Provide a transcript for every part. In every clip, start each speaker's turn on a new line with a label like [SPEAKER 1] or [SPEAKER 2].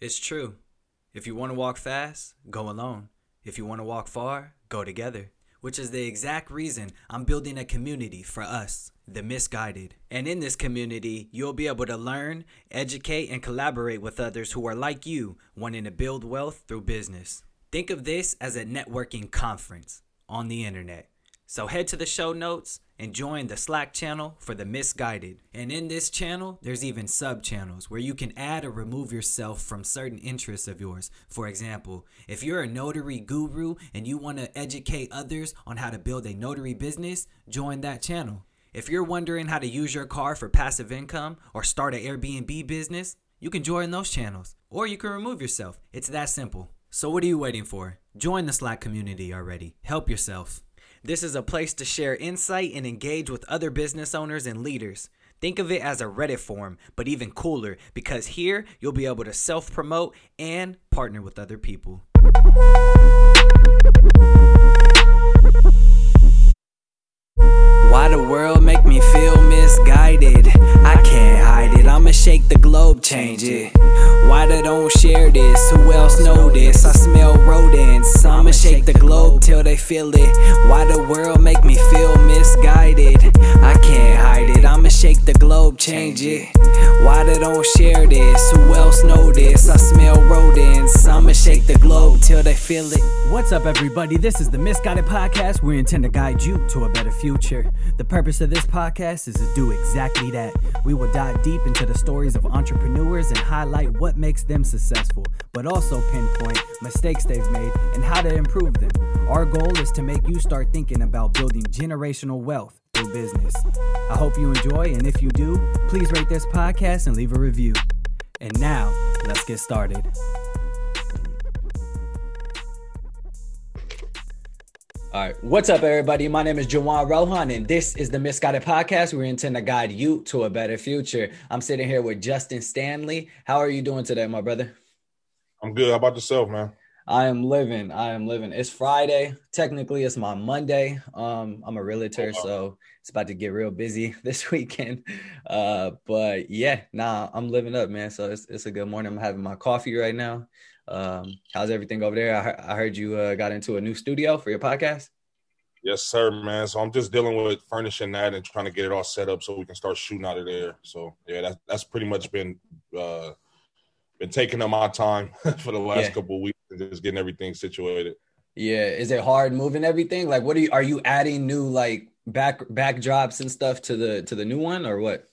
[SPEAKER 1] It's true. If you want to walk fast, go alone. If you want to walk far, go together. Which is the exact reason I'm building a community for us, the misguided. And in this community, you'll be able to learn, educate, and collaborate with others who are like you, wanting to build wealth through business. Think of this as a networking conference on the internet. So head to the show notes and join the Slack channel for the misguided. And in this channel, there's even sub channels where you can add or remove yourself from certain interests of yours. For example, if you're a notary guru and you want to educate others on how to build a notary business, join that channel. If you're wondering how to use your car for passive income or start an Airbnb business, you can join those channels or you can remove yourself. It's that simple. So, what are you waiting for? Join the Slack community already. Help yourself. This is a place to share insight and engage with other business owners and leaders. Think of it as a Reddit forum, but even cooler because here you'll be able to self promote and partner with other people. Why the world make me feel misguided? I can't it, I'ma shake the globe, change it. Why they don't share this? Who else know this? I smell rodents, I'ma shake the globe till they feel it. Why the world make me feel misguided? I can't hide it, I'ma shake the globe, change it. Why they don't share this? Who else know this? I smell rodents, I'ma shake the globe till they feel it. What's up, everybody? This is the Misguided Podcast. We intend to guide you to a better future. The purpose of this podcast is to do exactly that. We will dive deep into the stories of entrepreneurs and highlight what makes them successful, but also pinpoint mistakes they've made and how to improve them. Our goal is to make you start thinking about building generational wealth through business. I hope you enjoy, and if you do, please rate this podcast and leave a review. And now, let's get started. All right, what's up, everybody? My name is Juwan Rohan, and this is the Misguided Podcast. We intend to guide you to a better future. I'm sitting here with Justin Standley. How are you doing today, my brother?
[SPEAKER 2] I'm good. How about yourself, man?
[SPEAKER 1] I am living. I am living. It's Friday. Technically, it's my Monday. Um, I'm a realtor, oh, so it's about to get real busy this weekend. Uh, but yeah, nah, I'm living up, man. So it's it's a good morning. I'm having my coffee right now. Um, how's everything over there? I, I heard you uh, got into a new studio for your podcast.
[SPEAKER 2] Yes, sir, man. So I'm just dealing with furnishing that and trying to get it all set up so we can start shooting out of there. So yeah, that's that's pretty much been uh, been taking up my time for the last yeah. couple of weeks and just getting everything situated.
[SPEAKER 1] Yeah, is it hard moving everything? Like, what are you are you adding new like back backdrops and stuff to the to the new one or what?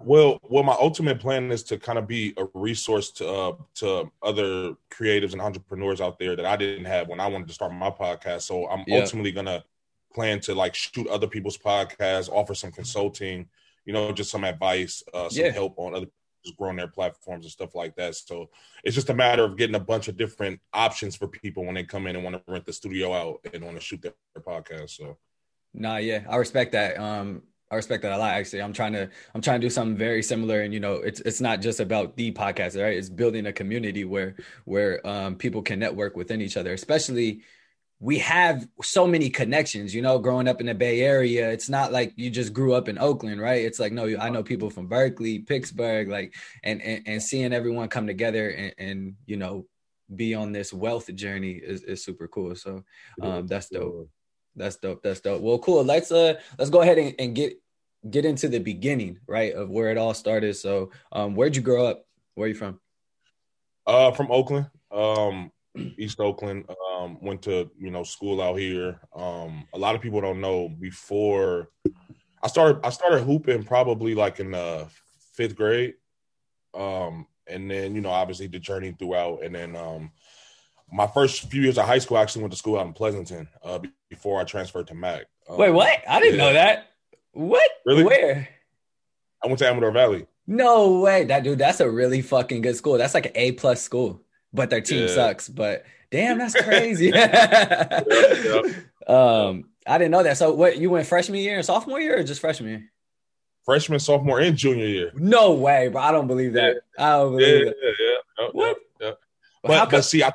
[SPEAKER 2] Well, well, my ultimate plan is to kind of be a resource to uh, to other creatives and entrepreneurs out there that I didn't have when I wanted to start my podcast. So I'm yeah. ultimately gonna plan to like shoot other people's podcasts, offer some consulting, you know, just some advice, uh, some yeah. help on other just growing their platforms and stuff like that. So it's just a matter of getting a bunch of different options for people when they come in and want to rent the studio out and want to shoot their, their podcast. So,
[SPEAKER 1] nah, yeah, I respect that. Um, I respect that a lot. Actually, I'm trying to I'm trying to do something very similar, and you know, it's it's not just about the podcast, right? It's building a community where where um, people can network within each other. Especially, we have so many connections. You know, growing up in the Bay Area, it's not like you just grew up in Oakland, right? It's like no, I know people from Berkeley, Pittsburgh, like, and and, and seeing everyone come together and, and you know be on this wealth journey is, is super cool. So um, that's dope. That's dope. That's dope. Well, cool. Let's uh let's go ahead and, and get get into the beginning, right, of where it all started. So, um, where'd you grow up? Where are you from?
[SPEAKER 2] Uh, from Oakland, um, East Oakland. Um, went to you know school out here. Um, a lot of people don't know before I started. I started hooping probably like in the fifth grade. Um, and then you know obviously the journey throughout, and then um, my first few years of high school, I actually went to school out in Pleasanton uh, before I transferred to Mac.
[SPEAKER 1] Um, Wait, what? I didn't yeah. know that. What?
[SPEAKER 2] Really?
[SPEAKER 1] Where?
[SPEAKER 2] I went to Amador Valley.
[SPEAKER 1] No way, that dude. That's a really fucking good school. That's like an A plus school, but their team yeah. sucks. But damn, that's crazy. yeah. Um, I didn't know that. So, what you went freshman year and sophomore year, or just freshman year?
[SPEAKER 2] Freshman, sophomore, and junior year.
[SPEAKER 1] No way, bro. I don't believe that. I don't believe
[SPEAKER 2] yeah, it. Yeah, yeah, What? Yeah. But, but see, I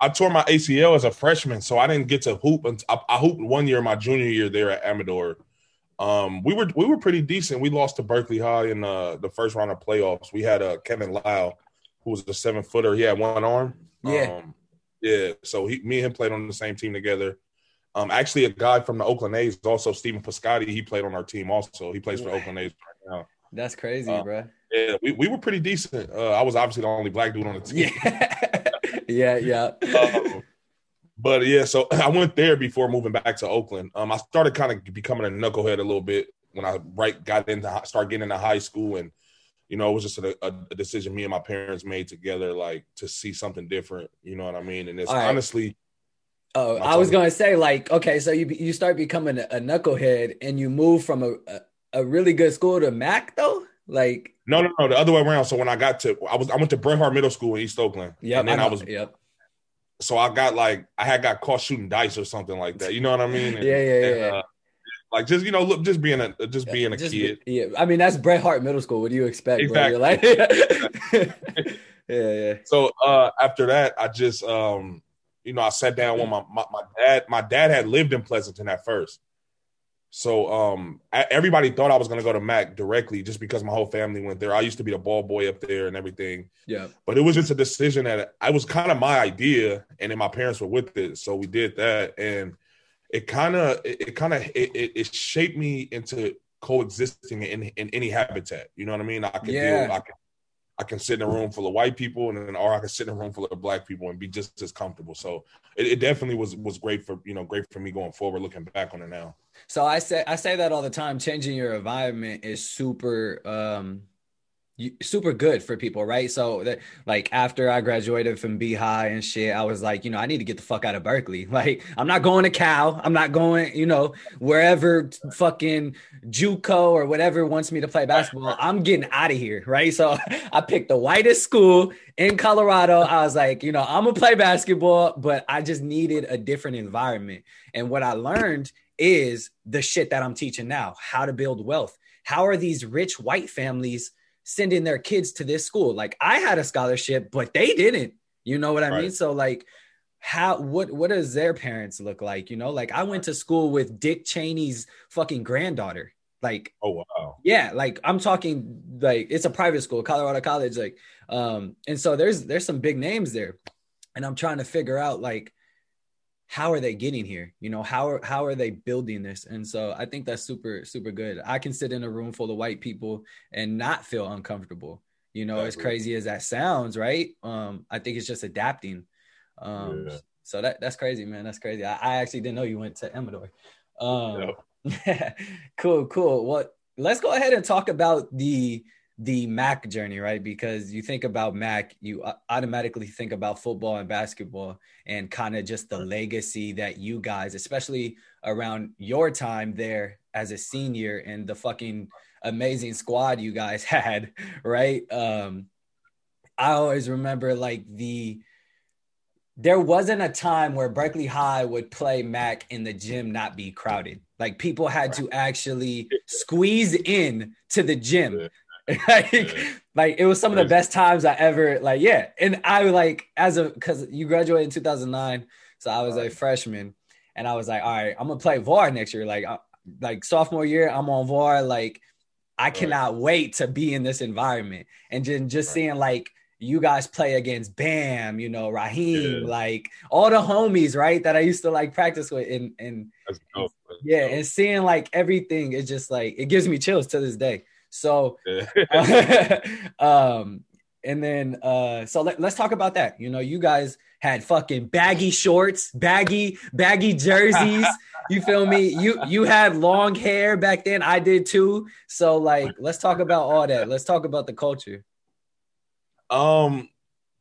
[SPEAKER 2] I tore my ACL as a freshman, so I didn't get to hoop. I, I hooped one year, my junior year there at Amador. Um, we were we were pretty decent. We lost to Berkeley High in uh, the first round of playoffs. We had uh, Kevin Lyle, who was a seven footer. He had one arm.
[SPEAKER 1] Yeah.
[SPEAKER 2] Um, yeah. So he, me and him played on the same team together. Um, actually, a guy from the Oakland A's, also Stephen Piscotty, he played on our team. Also, he plays for Oakland A's right now.
[SPEAKER 1] That's crazy, uh, bro.
[SPEAKER 2] Yeah, we, we were pretty decent. Uh, I was obviously the only black dude on the team.
[SPEAKER 1] Yeah, yeah, yeah.
[SPEAKER 2] um, but yeah, so I went there before moving back to Oakland. Um, I started kind of becoming a knucklehead a little bit when I right got into start getting into high school, and you know it was just a, a, decision me and my parents made together, like to see something different. You know what I mean? And it's right. honestly
[SPEAKER 1] Oh, I was gonna say like, okay, so you you start becoming a, knucklehead and you move from a, a, a really good school to Mac though, like
[SPEAKER 2] no, no, no, the other way around. So when I got to, I was I went to Bret Harte Middle School in East Oakland.
[SPEAKER 1] Yeah,
[SPEAKER 2] and then
[SPEAKER 1] I,
[SPEAKER 2] I, was
[SPEAKER 1] yep.
[SPEAKER 2] So I got like I had got caught shooting dice or something like that. You know what I mean?
[SPEAKER 1] And, yeah, yeah, and, yeah. Uh,
[SPEAKER 2] like just you know, look, just being a just being a
[SPEAKER 1] just,
[SPEAKER 2] kid.
[SPEAKER 1] Yeah, I mean that's Bret Harte Middle School. What do you expect?
[SPEAKER 2] Exactly.
[SPEAKER 1] Like, yeah, yeah.
[SPEAKER 2] So uh after that, I just um you know, I sat down with my, my, my dad. My dad had lived in Pleasanton at first. So um, everybody thought I was going to go to Mac directly just because my whole family went there. I used to be the ball boy up there and everything.
[SPEAKER 1] Yeah.
[SPEAKER 2] But it was just a decision that I was kind of my idea, and then my parents were with it, so we did that, and it kind of it, kind of it, it, shaped me into coexisting in in any habitat. You know what I mean? I could yeah. deal. I can I can sit in a room full of white people, and then or I can sit in a room full of black people and be just as comfortable. So it, it, definitely was was great for you know great for me going forward, looking back on it now.
[SPEAKER 1] So I say I say that all the time. Changing your environment is super um super good for people, right? So that like after I graduated from B High and shit, I was like, you know, I need to get the fuck out of Berkeley. Like, I'm not going to Cal. I'm not going, you know, wherever fucking JUCO or whatever wants me to play basketball. I'm getting out of here, right? So I picked the whitest school in Colorado. I was like, you know, I'm gonna play basketball, but I just needed a different environment. And what I learned is the shit that I'm teaching now: how to build wealth. How are these rich white families? sending their kids to this school. Like I had a scholarship, but they didn't. You know what I right. mean? So like how what what does their parents look like? You know, like I went to school with Dick Cheney's fucking granddaughter. Like
[SPEAKER 2] oh wow.
[SPEAKER 1] Yeah, like I'm talking like it's a private school, Colorado College like um and so there's there's some big names there. And I'm trying to figure out like how are they getting here? You know how are how are they building this? And so i think that's super super good. I can sit in a room full of white people and not feel uncomfortable. You know exactly. as crazy as that sounds right? Um i think it's just adapting. Um yeah. so that that's crazy man. That's crazy. I, I actually didn't know you went to Amador um cool cool. Well let's go ahead and talk about the the Mac journey, right? Because you think about Mac, you automatically think about football and basketball and kind of just the legacy that you guys, especially around your time there as a senior and the fucking amazing squad you guys had, right? Um, I always remember like the there wasn't a time where Berkeley High would play Mac in the gym not be crowded. Like people had to actually squeeze in to the gym. like, yeah. like it was some of the best times I ever like. Yeah, and I like as a because you graduated in 2009, so I was a freshman, and I was like, all right, I'm gonna play VAR next year. Like, uh, like sophomore year, I'm on VAR. Like, I cannot right. wait to be in this environment and just just right. seeing like you guys play against Bam, you know, Raheem, yeah. like all the homies, right? That I used to like practice with and and yeah, and seeing like everything is just like it gives me chills to this day. So, um, and then uh, so let, us talk about that. You know, you guys had fucking baggy shorts, baggy baggy jerseys. you feel me? You you had long hair back then. I did too. So like, let's talk about all that. Let's talk about the culture.
[SPEAKER 2] Um,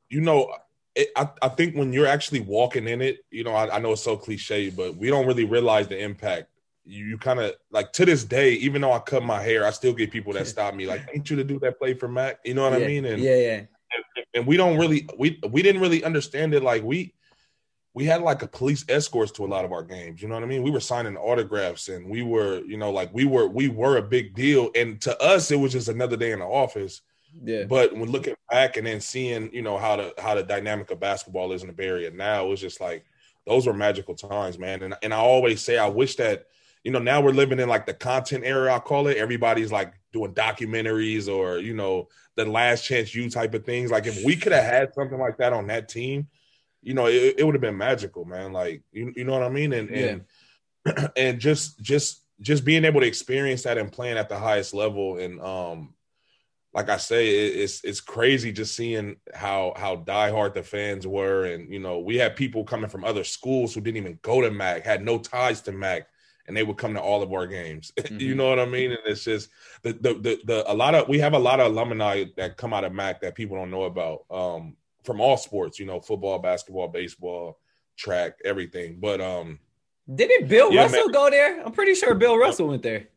[SPEAKER 2] you know, it, I, I think when you're actually walking in it, you know, I, I, know it's so cliche, but we don't really realize the impact you, you kind of like to this day, even though I cut my hair, I still get people that stop me like, "Ain't you to do that play for Mac?" You know what
[SPEAKER 1] yeah.
[SPEAKER 2] I mean?
[SPEAKER 1] And yeah, yeah.
[SPEAKER 2] And, and, we don't really we we didn't really understand it. Like we we had like a police escorts to a lot of our games. You know what I mean? We were signing autographs and we were, you know, like we were we were a big deal. And to us, it was just another day in the office.
[SPEAKER 1] Yeah.
[SPEAKER 2] But when looking back and then seeing, you know, how the how the dynamic of basketball is in the Bay Area now, it was just like those were magical times, man. And and I always say I wish that you know, now we're living in like the content era, I call it. Everybody's like doing documentaries or, you know, the Last Chance U type of things. Like if we could have had something like that on that team, you know, it, it would have been magical, man. Like you, you know what I mean? And yeah. and and just just just being able to experience that and playing at the highest level and um like I say, it's it's crazy just seeing how how diehard the fans were, and you know we had people coming from other schools who didn't even go to Mac, had no ties to Mac, and they would come to all of our games. Mm-hmm. you know what I mean? And it's just the, the the the a lot of we have a lot of alumni that come out of Mac that people don't know about um, from all sports. You know, football, basketball, baseball, track, everything. But um,
[SPEAKER 1] didn't Bill yeah, Russell man. go there? I'm pretty sure Bill Russell went there.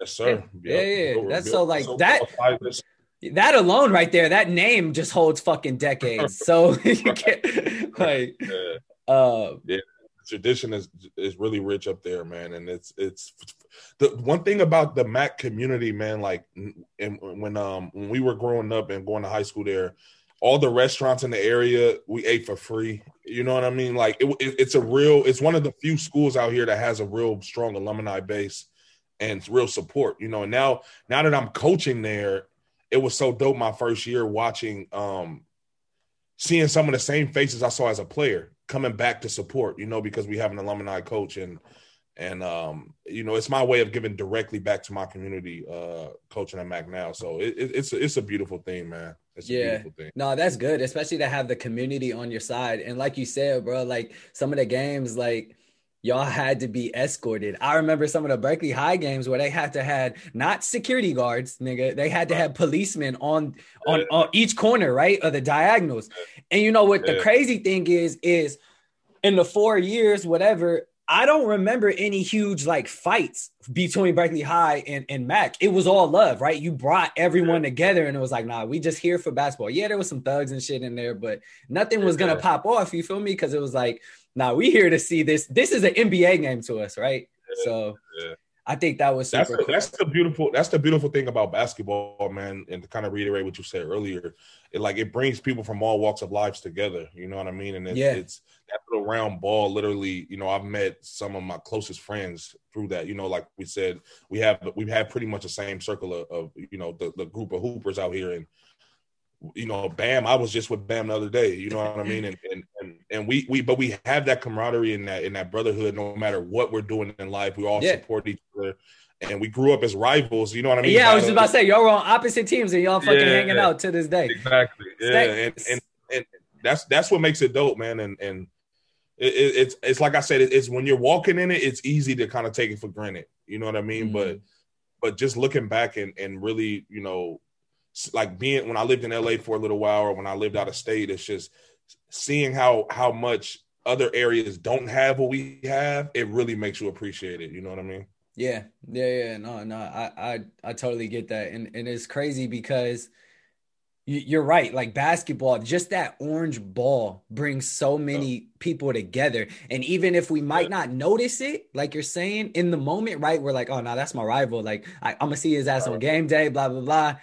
[SPEAKER 2] Yes, sir.
[SPEAKER 1] Yeah, yeah. yeah. Bill, That's Bill, so like that. That alone, right there, that name just holds fucking decades. so you can't like,
[SPEAKER 2] yeah. Uh, yeah tradition is is really rich up there, man. And it's it's the one thing about the Mac community, man. Like, and when um when we were growing up and going to high school there, all the restaurants in the area we ate for free. You know what I mean? Like, it, it, it's a real. It's one of the few schools out here that has a real strong alumni base and real support. You know, and now now that I'm coaching there, it was so dope my first year watching um seeing some of the same faces I saw as a player coming back to support, you know, because we have an alumni coach and and um, you know, it's my way of giving directly back to my community, uh, coaching at Mac now. So it, it, it's it's a beautiful thing, man. It's a beautiful thing
[SPEAKER 1] yeah. No, that's good, especially to have the community on your side. And like you said, bro, like some of the games, like y'all had to be escorted. I remember some of the Berkeley High games where they had to had not security guards, nigga. They had to have policemen on on, on each corner, right, of the diagonals. And you know what the crazy thing is is in the 4 years whatever I don't remember any huge like fights between Berkeley High and, and Mac. It was all love, right? You brought everyone together and it was like, nah, we just here for basketball. Yeah, there was some thugs and shit in there, but nothing was gonna pop off. You feel me? Because it was like, nah, we here to see this. This is an NBA game to us, right? Yeah, so yeah. I think that was
[SPEAKER 2] that's the, cool. that's the beautiful that's the beautiful thing about basketball, man. And to kind of reiterate what you said earlier, it like it brings people from all walks of lives together. You know what I mean? And it's, yeah. it's that little round ball. Literally, you know, I've met some of my closest friends through that. You know, like we said, we have we have had pretty much the same circle of, of you know the, the group of hoopers out here, and you know, Bam, I was just with Bam the other day. You know what I mean? And and and, and we we but we have that camaraderie and that in that brotherhood. No matter what we're doing in life, we all yeah. support each other. And we grew up as rivals. You know what I mean?
[SPEAKER 1] Yeah, I was just about to say y'all were on opposite teams and y'all fucking yeah, hanging out to this day.
[SPEAKER 2] Exactly. Yeah, and, and and that's that's what makes it dope, man. And and it, it's it's like I said, it's when you're walking in it, it's easy to kind of take it for granted. You know what I mean? Mm-hmm. But but just looking back and and really, you know, like being when I lived in LA for a little while or when I lived out of state, it's just seeing how how much other areas don't have what we have, it really makes you appreciate it. You know what I mean?
[SPEAKER 1] Yeah, yeah, yeah. No, no, I, I, I totally get that, and and it's crazy because you're right. Like basketball, just that orange ball brings so many people together. And even if we might not notice it, like you're saying in the moment, right? We're like, oh no, that's my rival. Like I, am gonna see his ass on game day, blah blah blah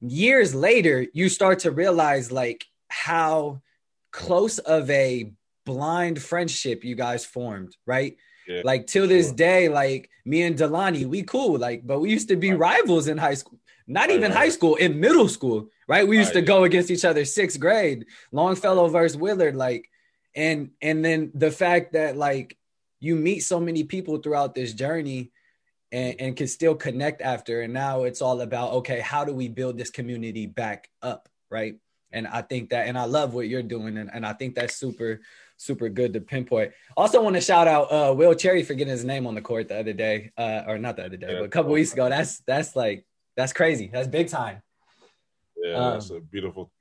[SPEAKER 1] years later, you start to realize like how close of a blind friendship you guys formed, right? Yeah, like till this day, like me and Delani, we cool, like, but we used to be right. rivals in high school. Not right, even right. high school, in middle school, right? We used to go against each other sixth grade, Longfellow versus Willard, like, and and then the fact that like you meet so many people throughout this journey and, and can still connect after. And now it's all about, okay, how do we build this community back up? Right. And I think that, and I love what you're doing. And, and I think that's super, super good to pinpoint. Also want to shout out uh, Will Cherry for getting his name on the court the other day, uh, or not the other day, yeah. but a couple weeks ago. That's, that's like, that's crazy. That's big time.
[SPEAKER 2] Yeah. Um, that's a beautiful thing.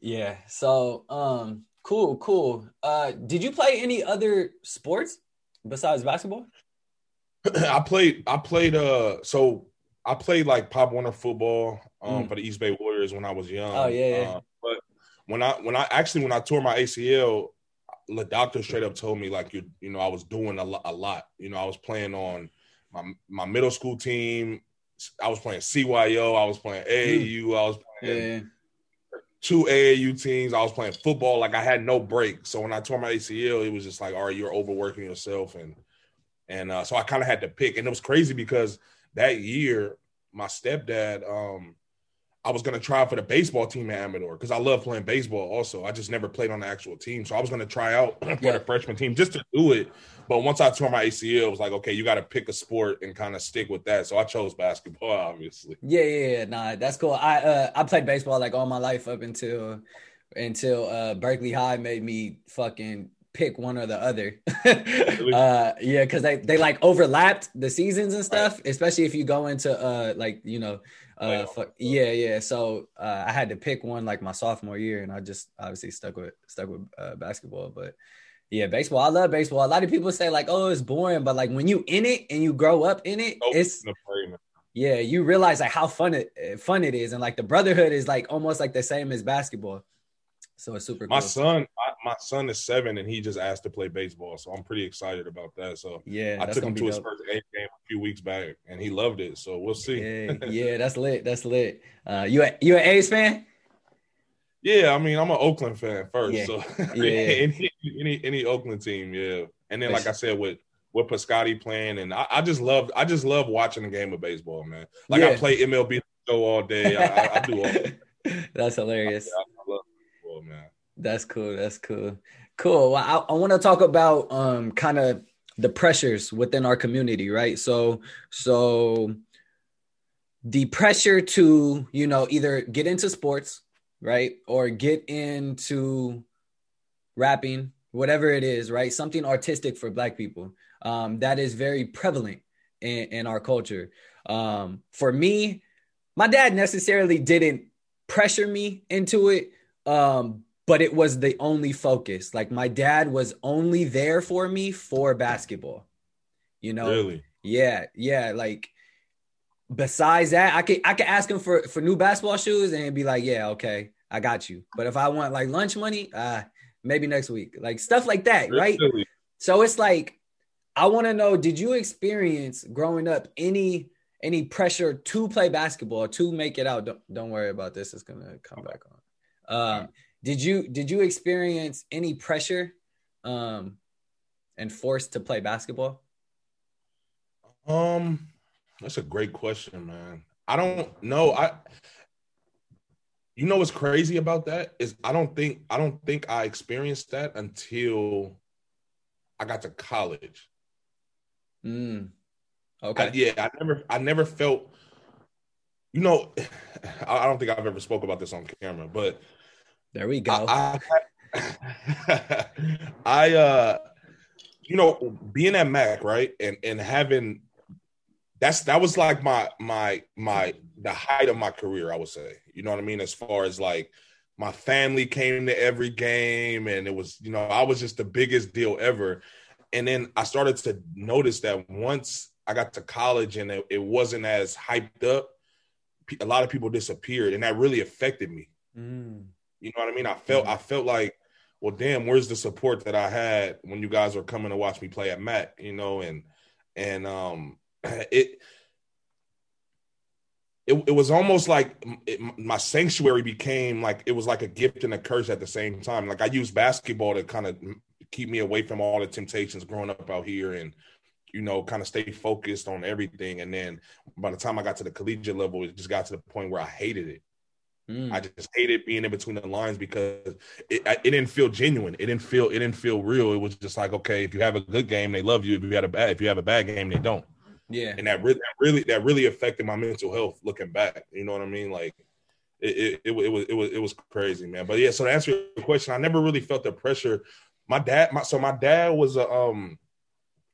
[SPEAKER 1] Yeah. So, um, cool, cool. Uh, did you play any other sports besides basketball?
[SPEAKER 2] I played. I played. Uh, so I played like Pop Warner football um, mm. for the East Bay Warriors when I was young.
[SPEAKER 1] Oh yeah, yeah.
[SPEAKER 2] Uh, but when I when I actually when I tore my ACL, the doctor straight up told me like you you know I was doing a lot, a lot. You know I was playing on my my middle school team. I was playing CYO. I was playing AAU. Mm. I was playing. Yeah. Two AAU teams. I was playing football. Like I had no break. So when I tore my ACL, it was just like, all right, you're overworking yourself, and and uh, so I kind of had to pick. And it was crazy because that year, my stepdad, um, I was gonna try for the baseball team at Amador because I love playing baseball. Also, I just never played on the actual team, so I was gonna try out for yeah. the freshman team just to do it. But once I tore my ACL, it was like, okay, you got to pick a sport and kind of stick with that. So I chose basketball, obviously.
[SPEAKER 1] Yeah, yeah, yeah. Nah, that's cool. I uh, I played baseball like all my life up until until uh, Berkeley High made me fucking pick one or the other. uh, yeah, because they they like overlapped the seasons and stuff, right. especially if you go into uh like you know uh yeah yeah. So uh, I had to pick one like my sophomore year, and I just obviously stuck with stuck with uh, basketball, but. Yeah, baseball. I love baseball. A lot of people say like, "Oh, it's boring," but like when you in it and you grow up in it, oh, it's yeah, you realize like how fun it fun it is, and like the brotherhood is like almost like the same as basketball. So it's super.
[SPEAKER 2] My cool. son, my, my, son is seven, and he just asked to play baseball. So I'm pretty excited about that. So
[SPEAKER 1] yeah,
[SPEAKER 2] I took him to his first A game a few weeks back, and he loved it. So we'll see.
[SPEAKER 1] Yeah, yeah that's lit. That's lit. Uh, you a, you an A's fan?
[SPEAKER 2] Yeah, I mean I'm an Oakland fan first, yeah. so yeah. any, any any Oakland team, yeah. And then like I said with with Piscotty playing, and I, I, just love I just love watching the game of baseball, man. Like yeah. I play MLB show all day. I, I, I do all.
[SPEAKER 1] That's hilarious. I. That's cool. That's cool. Cool. Well, I, I want to talk about um kind of the pressures within our community, right? So so the pressure to, you know, either get into sports, right? Or get into rapping, whatever it is, right? Something artistic for black people. Um, that is very prevalent in, in our culture. Um, for me, my dad necessarily didn't pressure me into it, um, but it was the only focus. Like my dad was only there for me for basketball. You know?
[SPEAKER 2] Really?
[SPEAKER 1] Yeah, yeah. Like besides that, I could I could ask him for for new basketball shoes and be like, yeah, okay, I got you. But if I want like lunch money, uh, maybe next week, like stuff like that, right? Really? So it's like I want to know: Did you experience growing up any any pressure to play basketball to make it out? Don't don't worry about this; it's gonna come back on. Um, did you did you experience any pressure um, and forced to play basketball?
[SPEAKER 2] Um, that's a great question, man. I don't know. I you know what's crazy about that is I don't think I don't think I experienced that until I got to college.
[SPEAKER 1] Mm. Okay.
[SPEAKER 2] I, yeah, I never I never felt you know I don't think I've ever spoke about this on camera, but
[SPEAKER 1] there we go.
[SPEAKER 2] I, I, I uh you know, being at Mac, right? And and having that's that was like my my my the height of my career, I would say. You know what I mean? As far as like my family came to every game and it was, you know, I was just the biggest deal ever. And then I started to notice that once I got to college and it, it wasn't as hyped up, a lot of people disappeared and that really affected me.
[SPEAKER 1] Mm.
[SPEAKER 2] You know what I mean? I felt I felt like, well, damn, where's the support that I had when you guys were coming to watch me play at Mac? You know, and and um, it it, it was almost like it, my sanctuary became like it was like a gift and a curse at the same time. Like I used basketball to kind of keep me away from all the temptations growing up out here and you know kind of stay focused on everything. And then by the time I got to the collegiate level, it just got to the point where I hated it. Mm. I just hated being in between the lines because it, it didn't feel genuine. It didn't feel it didn't feel real. It was just like okay, if you have a good game, they love you. If you had a bad, if you have a bad game, they don't.
[SPEAKER 1] Yeah,
[SPEAKER 2] and that really, that really, that really affected my mental health. Looking back, you know what I mean? Like, it, it, it, it was, it was, it was crazy, man. But yeah, so to answer your question, I never really felt the pressure. My dad, my so my dad was a um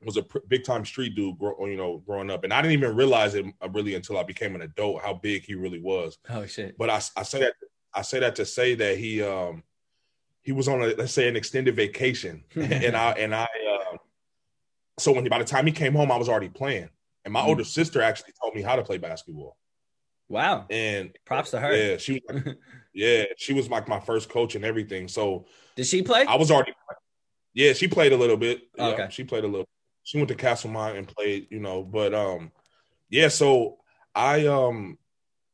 [SPEAKER 2] was a big time street dude, you know, growing up, and I didn't even realize it uh, really until I became an adult how big he really was.
[SPEAKER 1] Oh shit!
[SPEAKER 2] But I, I say that I say that to say that he um he was on a let's say an extended vacation, and I and I uh, so when by the time he came home, I was already playing, and my mm. older sister actually taught me how to play basketball.
[SPEAKER 1] Wow!
[SPEAKER 2] And
[SPEAKER 1] props to her.
[SPEAKER 2] Yeah, she was like, yeah, she was like my first coach and everything. So
[SPEAKER 1] did she play?
[SPEAKER 2] I was already. Yeah, she played a little bit.
[SPEAKER 1] Okay,
[SPEAKER 2] yeah, she played a little she went to Castlemont and played, you know, but um yeah, so I um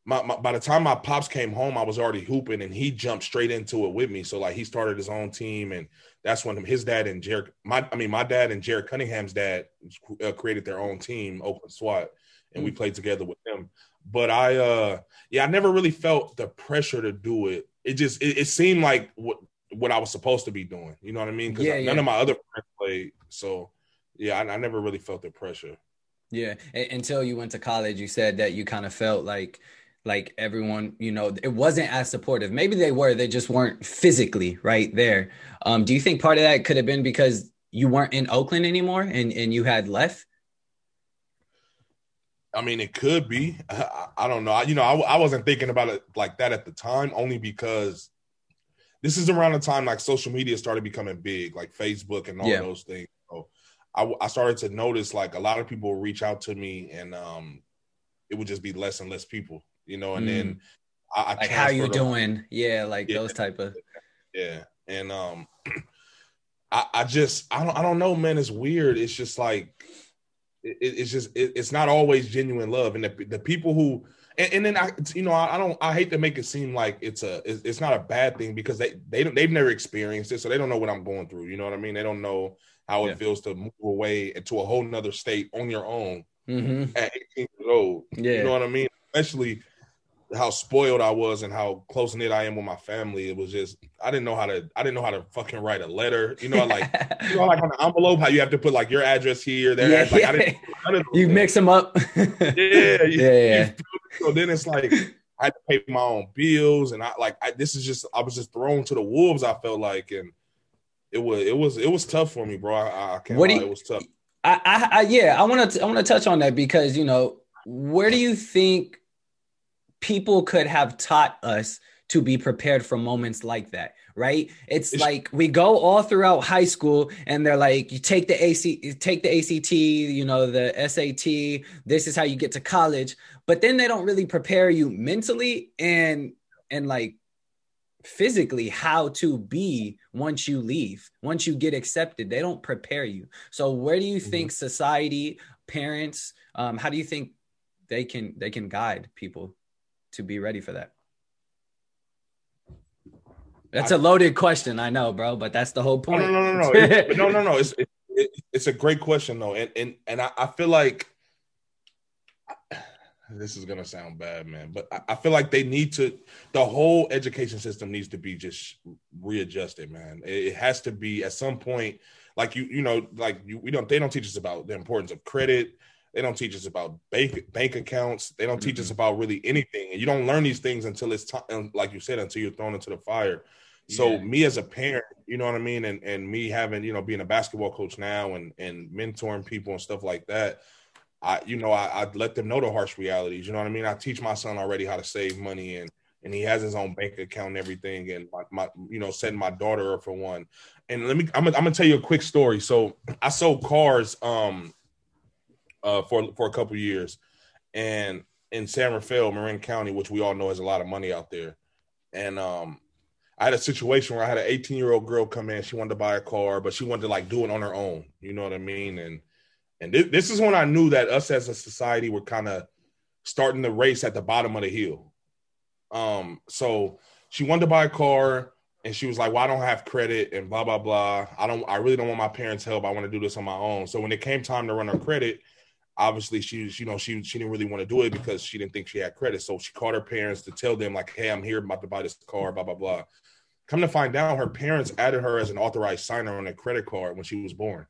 [SPEAKER 2] my, my, by the time my pops came home, I was already hooping, and he jumped straight into it with me. So like he started his own team, and that's when his dad and Jared, my I mean my dad and Jared Cunningham's dad uh, created their own team, Oakland SWAT, and we mm. played together with them. But I, uh yeah, I never really felt the pressure to do it. It just it, it seemed like what what I was supposed to be doing. You know what I mean? Because yeah, none yeah. of my other friends played, so yeah, I, I never really felt the pressure.
[SPEAKER 1] Yeah, until you went to college, you said that you kind of felt like like everyone you know it wasn't as supportive. Maybe they were they just weren't physically right there. Um do you think part of that could have been because you weren't in oakland anymore and and you had left?
[SPEAKER 2] I mean it could be. I, I don't know. I, you know I, I wasn't thinking about it like that at the time only because this is around the time like social media started becoming big like facebook and all yeah. those things I, I started to notice like a lot of people reach out to me and um it would just be less and less people you know, and mm. then
[SPEAKER 1] I, I like how you doing? Yeah, like yeah, those type of
[SPEAKER 2] yeah. And um I, I just I don't I don't know, man. It's weird. It's just like it, it's just it, it's not always genuine love, and the, the people who and, and, then I you know I, I, don't I hate to make it seem like it's a it's, it's not a bad thing because they they don't they've never experienced it, so they don't know what I'm going through. You know what I mean? They don't know how yeah. it feels to move away into a whole nother state on your own mm-hmm. at 18 years old. Yeah. You know what I mean? Especially how spoiled I was and how close knit I am with my family. It was just I didn't know how to I didn't know how to fucking write a letter. You know, like you know, like on the envelope, how you have to put like your address here, there. Yeah, like, didn't,
[SPEAKER 1] I didn't you mix them up.
[SPEAKER 2] yeah, yeah, yeah. So then it's like I had to pay my own bills, and I like I, this is just I was just thrown to the wolves. I felt like, and it was it was it was tough for me, bro. I, I can't what lie, you, it was tough.
[SPEAKER 1] I, I, I yeah, I want to I want to touch on that because you know where do you think people could have taught us to be prepared for moments like that right it's, it's like we go all throughout high school and they're like you take the AC take the ACT you know the SAT this is how you get to college but then they don't really prepare you mentally and and like physically how to be once you leave once you get accepted they don't prepare you so where do you mm-hmm. think society parents um, how do you think they can they can guide people to be ready for that? That's a loaded question, I know, bro, but that's the whole point.
[SPEAKER 2] No, no, no, no, no, no, no, no. It's it, it, it's a great question though, and and and I, I feel like this is gonna sound bad, man, but I, I, feel like they need to. The whole education system needs to be just readjusted, man. It, it has to be at some point, like you, you know, like you, we don't. They don't teach us about the importance of credit. They don't teach us about bank bank accounts. They don't teach mm-hmm. us about really anything. And you don't learn these things until it's time, like you said, until you're thrown into the fire. So yeah. me as a parent, you know what I mean, and and me having you know being a basketball coach now and and mentoring people and stuff like that. I you know I, I let them know the harsh realities. You know what I mean. I teach my son already how to save money and and he has his own bank account and everything. And my, my you know setting my daughter up for one. And let me I'm gonna, I'm gonna tell you a quick story. So I sold cars um uh, for for a couple years, and in San Rafael, Marin County, which we all know has a lot of money out there, and um, I had a situation where I had an 18 year old girl come in. She wanted to buy a car, but she wanted to like do it on her own. You know what I mean? And and th- this is when I knew that us as a society were kind of starting the race at the bottom of the hill. Um, so she wanted to buy a car and she was like, "Well, I don't have credit and blah blah blah. I don't. I really don't want my parents' help. I want to do this on my own." So when it came time to run her credit, obviously she you know she she didn't really want to do it because she didn't think she had credit so she called her parents to tell them like hey i'm here about to buy this car blah blah blah come to find out her parents added her as an authorized signer on a credit card when she was born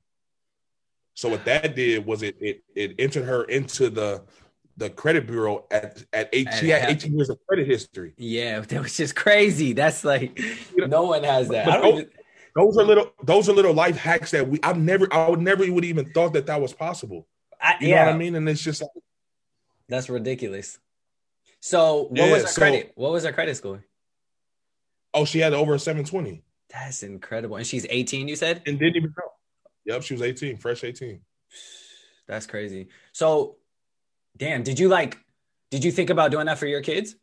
[SPEAKER 2] so what that did was it it, it entered her into the the credit bureau at at eight. She had 18 years of credit history.
[SPEAKER 1] Yeah, that was just crazy. That's like no one has that.
[SPEAKER 2] Those, even... those, are little those are little life hacks that we I've never I would never would even thought that that was possible. I, you yeah. know what I mean? And it's just like,
[SPEAKER 1] that's ridiculous. So what yeah, was her so, credit? What was her credit score?
[SPEAKER 2] Oh, she had over a 720.
[SPEAKER 1] That's incredible. And she's 18, you said?
[SPEAKER 2] And didn't even know. Yep, she was 18, fresh 18.
[SPEAKER 1] That's crazy. So, damn, did you like, did you think about doing that for your kids?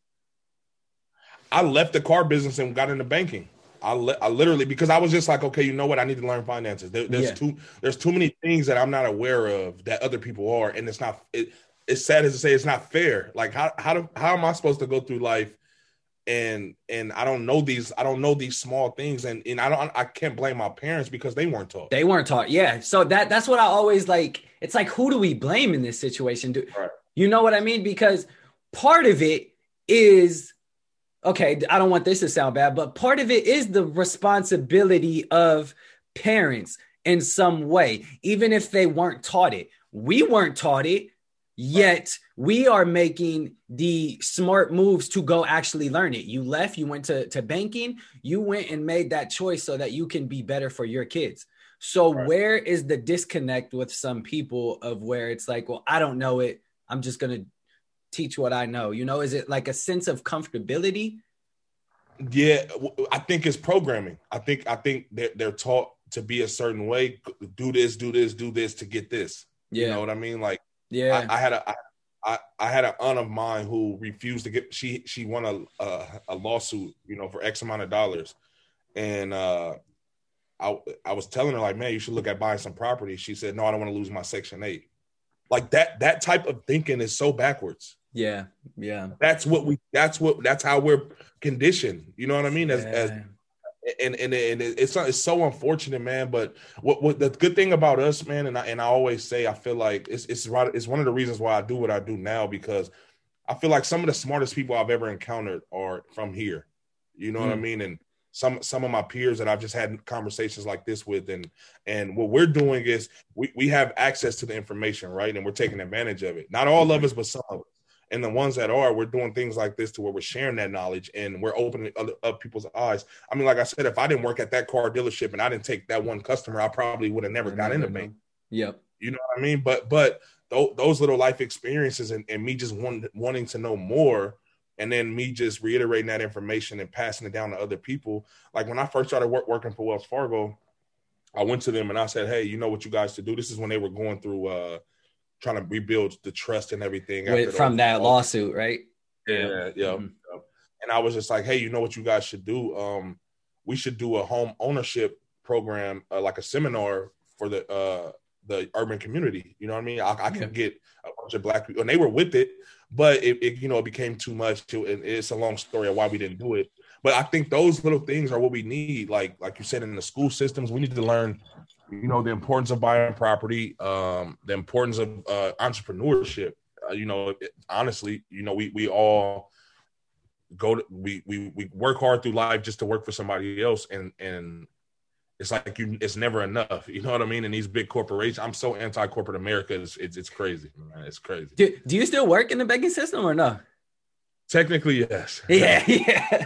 [SPEAKER 2] I left the car business and got into banking. I, li- I literally because I was just like, okay, you know what? I need to learn finances. There, there's yeah. too there's too many things that I'm not aware of that other people are, and it's not it, it's sad as to say it's not fair. Like how how do, how am I supposed to go through life and and I don't know these I don't know these small things and and I don't I can't blame my parents because they weren't taught.
[SPEAKER 1] They weren't taught. Yeah. So that that's what I always like it's like who do we blame in this situation? Do right. you know what I mean? Because part of it is okay, I don't want this to sound bad, but part of it is the responsibility of parents in some way, even if they weren't taught it. We weren't taught it, yet we are making the smart moves to go actually learn it. You left, you went to, to banking, you went and made that choice so that you can be better for your kids. So, right. where is the disconnect with some people of where it's like, well, I don't know it. I'm just going to teach what I know? You know, is it like a sense of comfortability?
[SPEAKER 2] Yeah, I think it's programming. I think I think they're, they're taught to be a certain way. Do this, do this, do this to get this. Yeah. You know what I mean? Like, yeah, I, I had a I, I, I had an aunt of mine who refused to get she she won a, a, a lawsuit you know for X amount of dollars, and uh, I I was telling her like man you should look at buying some property. She said no I don't want to lose my Section Eight. Like that that type of thinking is so backwards.
[SPEAKER 1] Yeah, yeah.
[SPEAKER 2] That's what we. That's what. That's how we're conditioned. You know what I mean? As, yeah. as and and and it's it's so unfortunate, man. But what what the good thing about us, man, and I and I always say, I feel like it's it's right. It's one of the reasons why I do what I do now because I feel like some of the smartest people I've ever encountered are from here. You know mm. what I mm. mean? And some some of my peers that I've just had conversations like this with, and and what we're doing is we we have access to the information, right? And we're taking advantage of it. Not all of mm-hmm. us, but some of us and the ones that are, we're doing things like this to where we're sharing that knowledge and we're opening up people's eyes. I mean, like I said, if I didn't work at that car dealership and I didn't take that one customer, I probably would have never got into bank.
[SPEAKER 1] Yep.
[SPEAKER 2] You know what I mean? But but th- those little life experiences and, and me just want, wanting to know more and then me just reiterating that information and passing it down to other people. Like when I first started work, working for Wells Fargo, I went to them and I said, "Hey, you know what you guys to do?" This is when they were going through uh, trying to rebuild the trust and everything
[SPEAKER 1] With, from that lawsuit, right?
[SPEAKER 2] Yeah, yeah. Mm-hmm. And I was just like, hey, you know what you guys should do? Um, we should do a home ownership program, uh, like a seminar for the uh the urban community. You know what I mean? I, I can yeah. get a bunch of black people, and they were with it, but it, it you know it became too much. To and it's a long story of why we didn't do it. But I think those little things are what we need. Like like you said in the school systems, we need to learn you know the importance of buying property um the importance of uh entrepreneurship. Uh, you know it, honestly you know we we all go to we we we work hard through life just to work for somebody else and and it's like you it's never enough. You know what i mean? In these big corporations i'm so anti-corporate america it's it's, it's crazy man. It's crazy.
[SPEAKER 1] Do, do you still work in the banking system or no?
[SPEAKER 2] Technically yes.
[SPEAKER 1] Yeah yeah.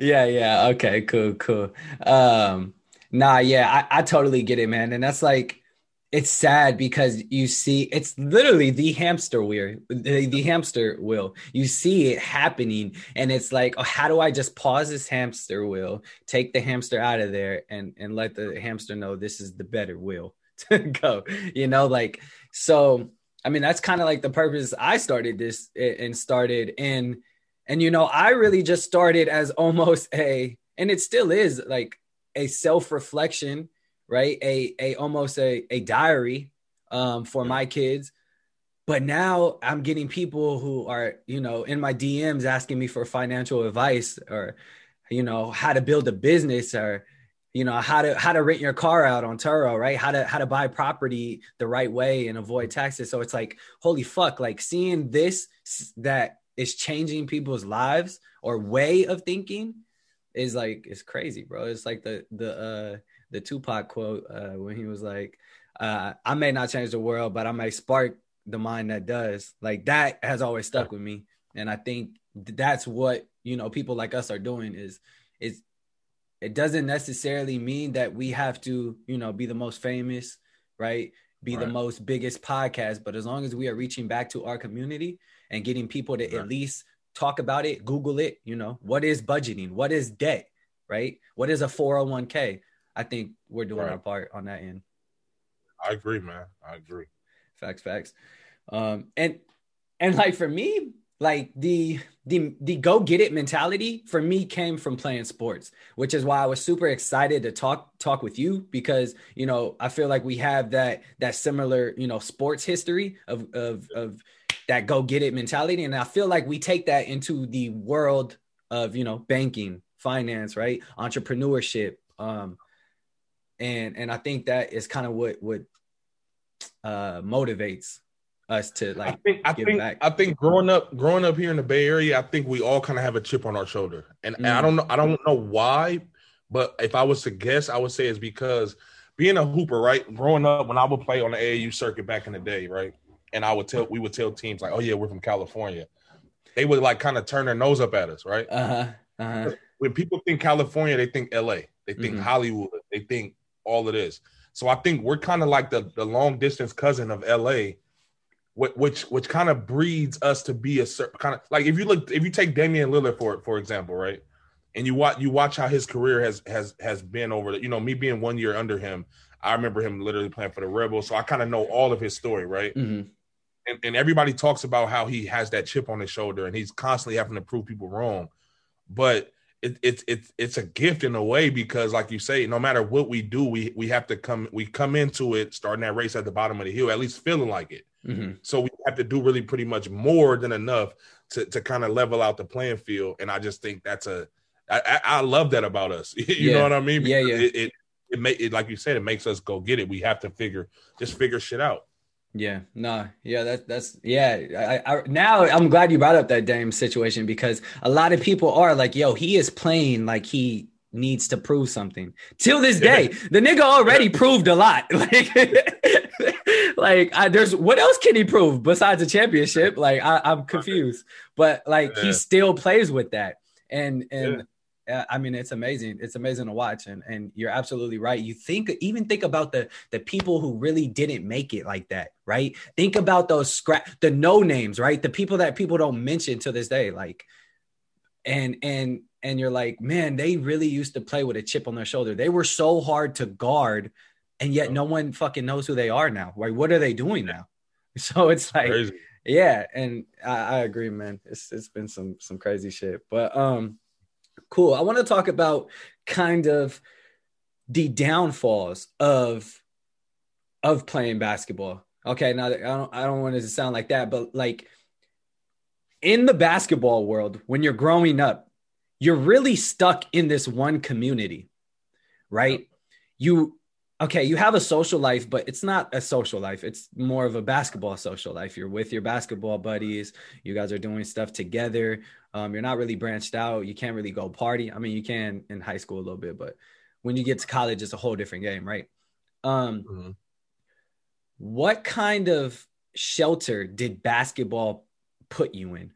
[SPEAKER 1] Yeah yeah. Okay cool cool. Um Nah, yeah, I, I totally get it, man. And that's like, it's sad because you see it's literally the hamster wheel the, the, hamster wheel you see it happening and it's like oh, how do i just pause this hamster wheel take the hamster out of there and and let the hamster know this is the better wheel to go you know like so i mean that's kind of like the purpose i started this and started in and you know i really just started as almost a and it still is like a self-reflection, right? A a almost a, a diary um, for my kids. But now I'm getting people who are, you know, in my DMs asking me for financial advice or, you know, how to build a business or, you know, how to how to rent your car out on Turo, right? How to how to buy property the right way and avoid taxes. So it's like, holy fuck, like seeing this that is changing people's lives or way of thinking is like it's crazy, bro. It's like the the uh the Tupac quote uh when he was like, uh, I may not change the world, but I may spark the mind that does. Like that has always stuck with me. And I think that's what, you know, people like us are doing is is it doesn't necessarily mean that we have to, you know, be the most famous, right? Be right. the most biggest podcast, but as long as we are reaching back to our community and getting people to right. at least talk about it, Google it, you know, what is budgeting? What is debt? Right? What is a 401k? I think we're doing right. our part on that end.
[SPEAKER 2] I agree, man. I agree.
[SPEAKER 1] Facts, facts. Um, and and like for me, like the the the go get it mentality for me came from playing sports, which is why I was super excited to talk talk with you because you know I feel like we have that that similar you know sports history of of of that go get it mentality. And I feel like we take that into the world of, you know, banking, finance, right? Entrepreneurship. Um, and and I think that is kind of what what uh motivates us to like
[SPEAKER 2] I think I think back. I think growing up growing up here in the Bay Area, I think we all kind of have a chip on our shoulder. And, mm. and I mm. don't know I don't know why, but if I was to guess, I would say it's because being a hooper, right? Growing up when I would play on the AAU circuit back in the day, right? And I would tell we would tell teams like, "Oh yeah, we're from California." They would like kind of turn their nose up at us, right? Uh-huh. Uh-huh. When people think California, they think LA, they think mm-hmm. Hollywood, they think all of this. So I think we're kind of like the, the long distance cousin of LA, which which kind of breeds us to be a certain kind of like if you look if you take Damian Lillard for for example, right? And you watch you watch how his career has has has been over the you know me being one year under him, I remember him literally playing for the Rebels, so I kind of know all of his story, right? Mm-hmm. And, and everybody talks about how he has that chip on his shoulder and he's constantly having to prove people wrong, but it, it's it's it's a gift in a way because like you say no matter what we do we we have to come we come into it starting that race at the bottom of the hill at least feeling like it. Mm-hmm. so we have to do really pretty much more than enough to to kind of level out the playing field. And i just think that's a I, I love that about us. You yeah. know what i mean?
[SPEAKER 1] Because yeah. Yeah
[SPEAKER 2] it, it it, may, it like you said it makes us go get it. We have to figure just figure shit out
[SPEAKER 1] yeah, no, yeah, that, that's yeah. I, I, now I'm glad you brought up that Dame situation because a lot of people are like, "Yo, he is playing like he needs to prove something." Till this day, the nigga already proved a lot. Like, like I, there's what else can he prove besides a championship? Like I, am confused, but like yeah. he still plays with that, and and. Yeah I mean, it's amazing. It's amazing to watch, and and you're absolutely right. You think even think about the the people who really didn't make it like that, right? Think about those scrap the no names, right? The people that people don't mention to this day, like, and and and you're like, man, they really used to play with a chip on their shoulder. They were so hard to guard, and yet no one fucking knows who they are now. Like, what are they doing now? So it's like. Crazy. Yeah, and I, I agree, man. It's it's been some some crazy shit, but um, Cool. I want to talk about kind of the downfalls of of playing basketball. Okay, now I don't I don't want it to sound like that, but like in the basketball world, when you're growing up, you're really stuck in this one community, right? You okay, you have a social life, but it's not a social life. It's more of a basketball social life. You're with your basketball buddies. You guys are doing stuff together. Um, you're not really branched out. You can't really go party. I mean, you can in high school a little bit, but when you get to college, it's a whole different game, right? Um, mm-hmm. What kind of shelter did basketball put you in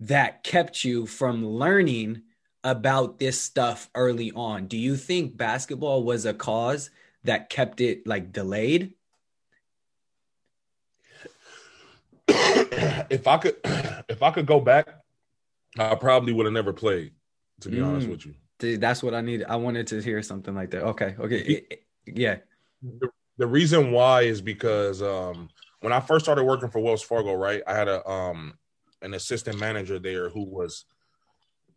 [SPEAKER 1] that kept you from learning about this stuff early on? Do you think basketball was a cause that kept it like delayed?
[SPEAKER 2] if I could, if I could go back, I probably would have never played. To be mm. honest with you,
[SPEAKER 1] Dude, that's what I needed. I wanted to hear something like that. Okay, okay, yeah.
[SPEAKER 2] The, the reason why is because um, when I first started working for Wells Fargo, right, I had a um, an assistant manager there who was,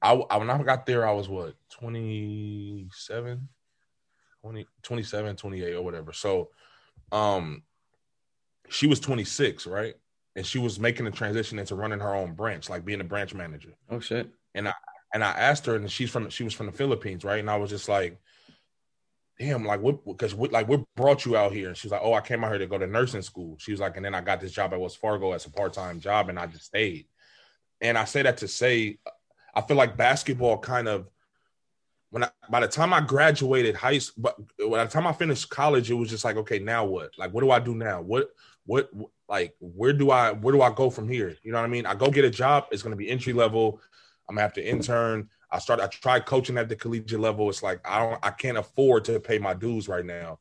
[SPEAKER 2] I, I when I got there, I was what twenty seven 20, 27, 28 or whatever. So um she was 26, right? And she was making the transition into running her own branch, like being a branch manager.
[SPEAKER 1] Oh shit.
[SPEAKER 2] And I and I asked her, and she's from she was from the Philippines, right? And I was just like, damn, like what because like what brought you out here? And she's like, Oh, I came out here to go to nursing school. She was like, and then I got this job at Wells Fargo as a part-time job, and I just stayed. And I say that to say I feel like basketball kind of when I, by the time I graduated high school, but by the time I finished college, it was just like, okay, now what? Like, what do I do now? What, what, like, where do I, where do I go from here? You know what I mean? I go get a job. It's going to be entry level. I'm gonna have to intern. I start. I try coaching at the collegiate level. It's like I don't. I can't afford to pay my dues right now.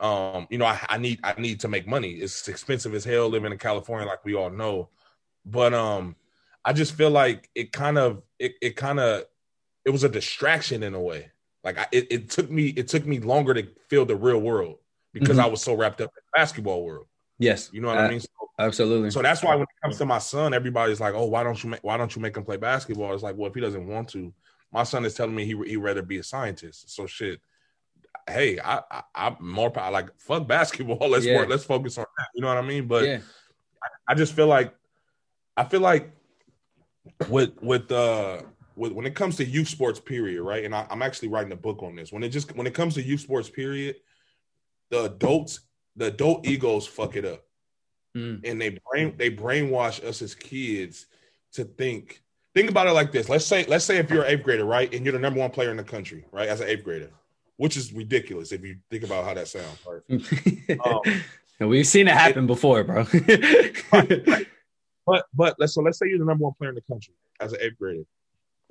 [SPEAKER 2] Um, you know, I, I need. I need to make money. It's expensive as hell living in California, like we all know. But um, I just feel like it kind of. It, it kind of it was a distraction in a way. Like I, it, it took me it took me longer to feel the real world because mm-hmm. I was so wrapped up in the basketball world.
[SPEAKER 1] Yes,
[SPEAKER 2] you know what uh, I mean. So,
[SPEAKER 1] absolutely.
[SPEAKER 2] So that's why when it comes to my son, everybody's like, "Oh, why don't you make why don't you make him play basketball?" It's like, well, if he doesn't want to, my son is telling me he he rather be a scientist. So shit. Hey, I, I I'm more like fuck basketball. Let's yeah. work. Let's focus on that. You know what I mean? But yeah. I, I just feel like I feel like with with uh when it comes to youth sports period, right? And I, I'm actually writing a book on this. When it just when it comes to youth sports period, the adults, the adult egos fuck it up. Mm. And they brain they brainwash us as kids to think think about it like this. Let's say let's say if you're an eighth grader, right, and you're the number one player in the country, right, as an eighth grader, which is ridiculous if you think about how that sounds. Right?
[SPEAKER 1] um, We've seen it happen it, before, bro.
[SPEAKER 2] right, right. But but let's so let's say you're the number one player in the country as an eighth grader.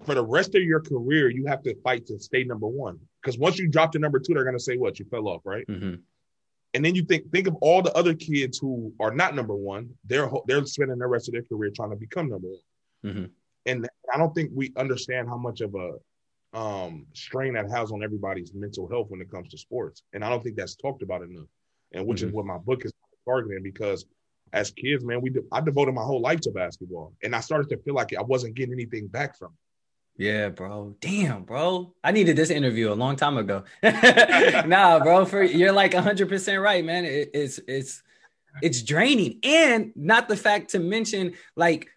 [SPEAKER 2] For the rest of your career, you have to fight to stay number one. Because once you drop to number two, they're gonna say what you fell off, right? Mm-hmm. And then you think think of all the other kids who are not number one. They're they're spending the rest of their career trying to become number one. Mm-hmm. And I don't think we understand how much of a um, strain that has on everybody's mental health when it comes to sports. And I don't think that's talked about enough. And which mm-hmm. is what my book is targeting because as kids, man, we de- I devoted my whole life to basketball, and I started to feel like I wasn't getting anything back from it.
[SPEAKER 1] Yeah, bro. Damn, bro. I needed this interview a long time ago. nah, bro. For you're like 100 percent right, man. It, it's it's it's draining, and not the fact to mention like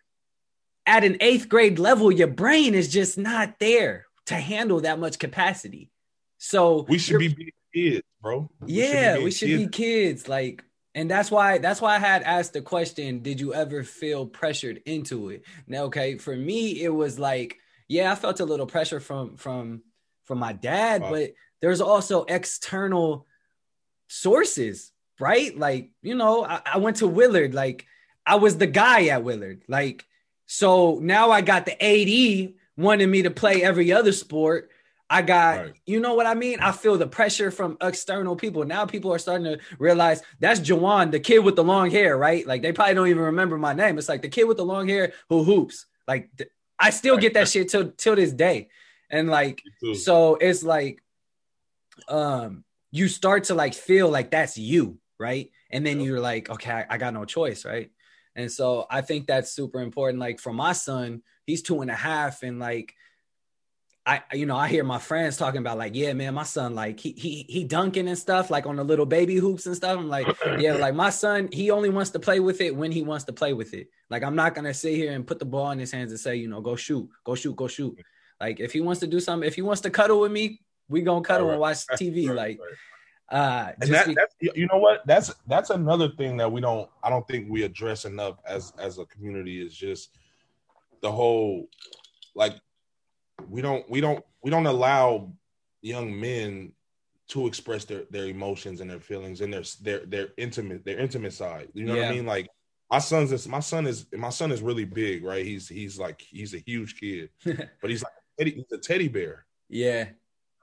[SPEAKER 1] at an eighth grade level, your brain is just not there to handle that much capacity. So
[SPEAKER 2] we should be kids, bro.
[SPEAKER 1] We yeah, should we should kids. be kids. Like, and that's why that's why I had asked the question: Did you ever feel pressured into it? Now, okay, for me, it was like yeah, I felt a little pressure from from from my dad, wow. but there's also external sources, right? Like, you know, I, I went to Willard, like I was the guy at Willard. Like, so now I got the AD wanting me to play every other sport. I got, right. you know what I mean? I feel the pressure from external people. Now people are starting to realize that's Juwan, the kid with the long hair, right? Like they probably don't even remember my name. It's like the kid with the long hair who hoops. Like I still get that shit till till this day. And like so it's like um you start to like feel like that's you, right? And then yep. you're like, okay, I, I got no choice, right? And so I think that's super important. Like for my son, he's two and a half, and like I, you know, I hear my friends talking about like, yeah, man, my son, like he he he dunking and stuff, like on the little baby hoops and stuff. I'm like, yeah, like my son, he only wants to play with it when he wants to play with it. Like I'm not gonna sit here and put the ball in his hands and say, you know, go shoot, go shoot, go shoot. Like if he wants to do something, if he wants to cuddle with me, we gonna cuddle right. and watch TV. Right. Like, uh,
[SPEAKER 2] and that, be- that's you know what that's that's another thing that we don't I don't think we address enough as as a community is just the whole like we don't we don't we don't allow young men to express their their emotions and their feelings and their their their intimate their intimate side. You know yeah. what I mean? Like my son's this, my son is my son is really big, right? He's he's like he's a huge kid, but he's like he's a teddy bear.
[SPEAKER 1] Yeah.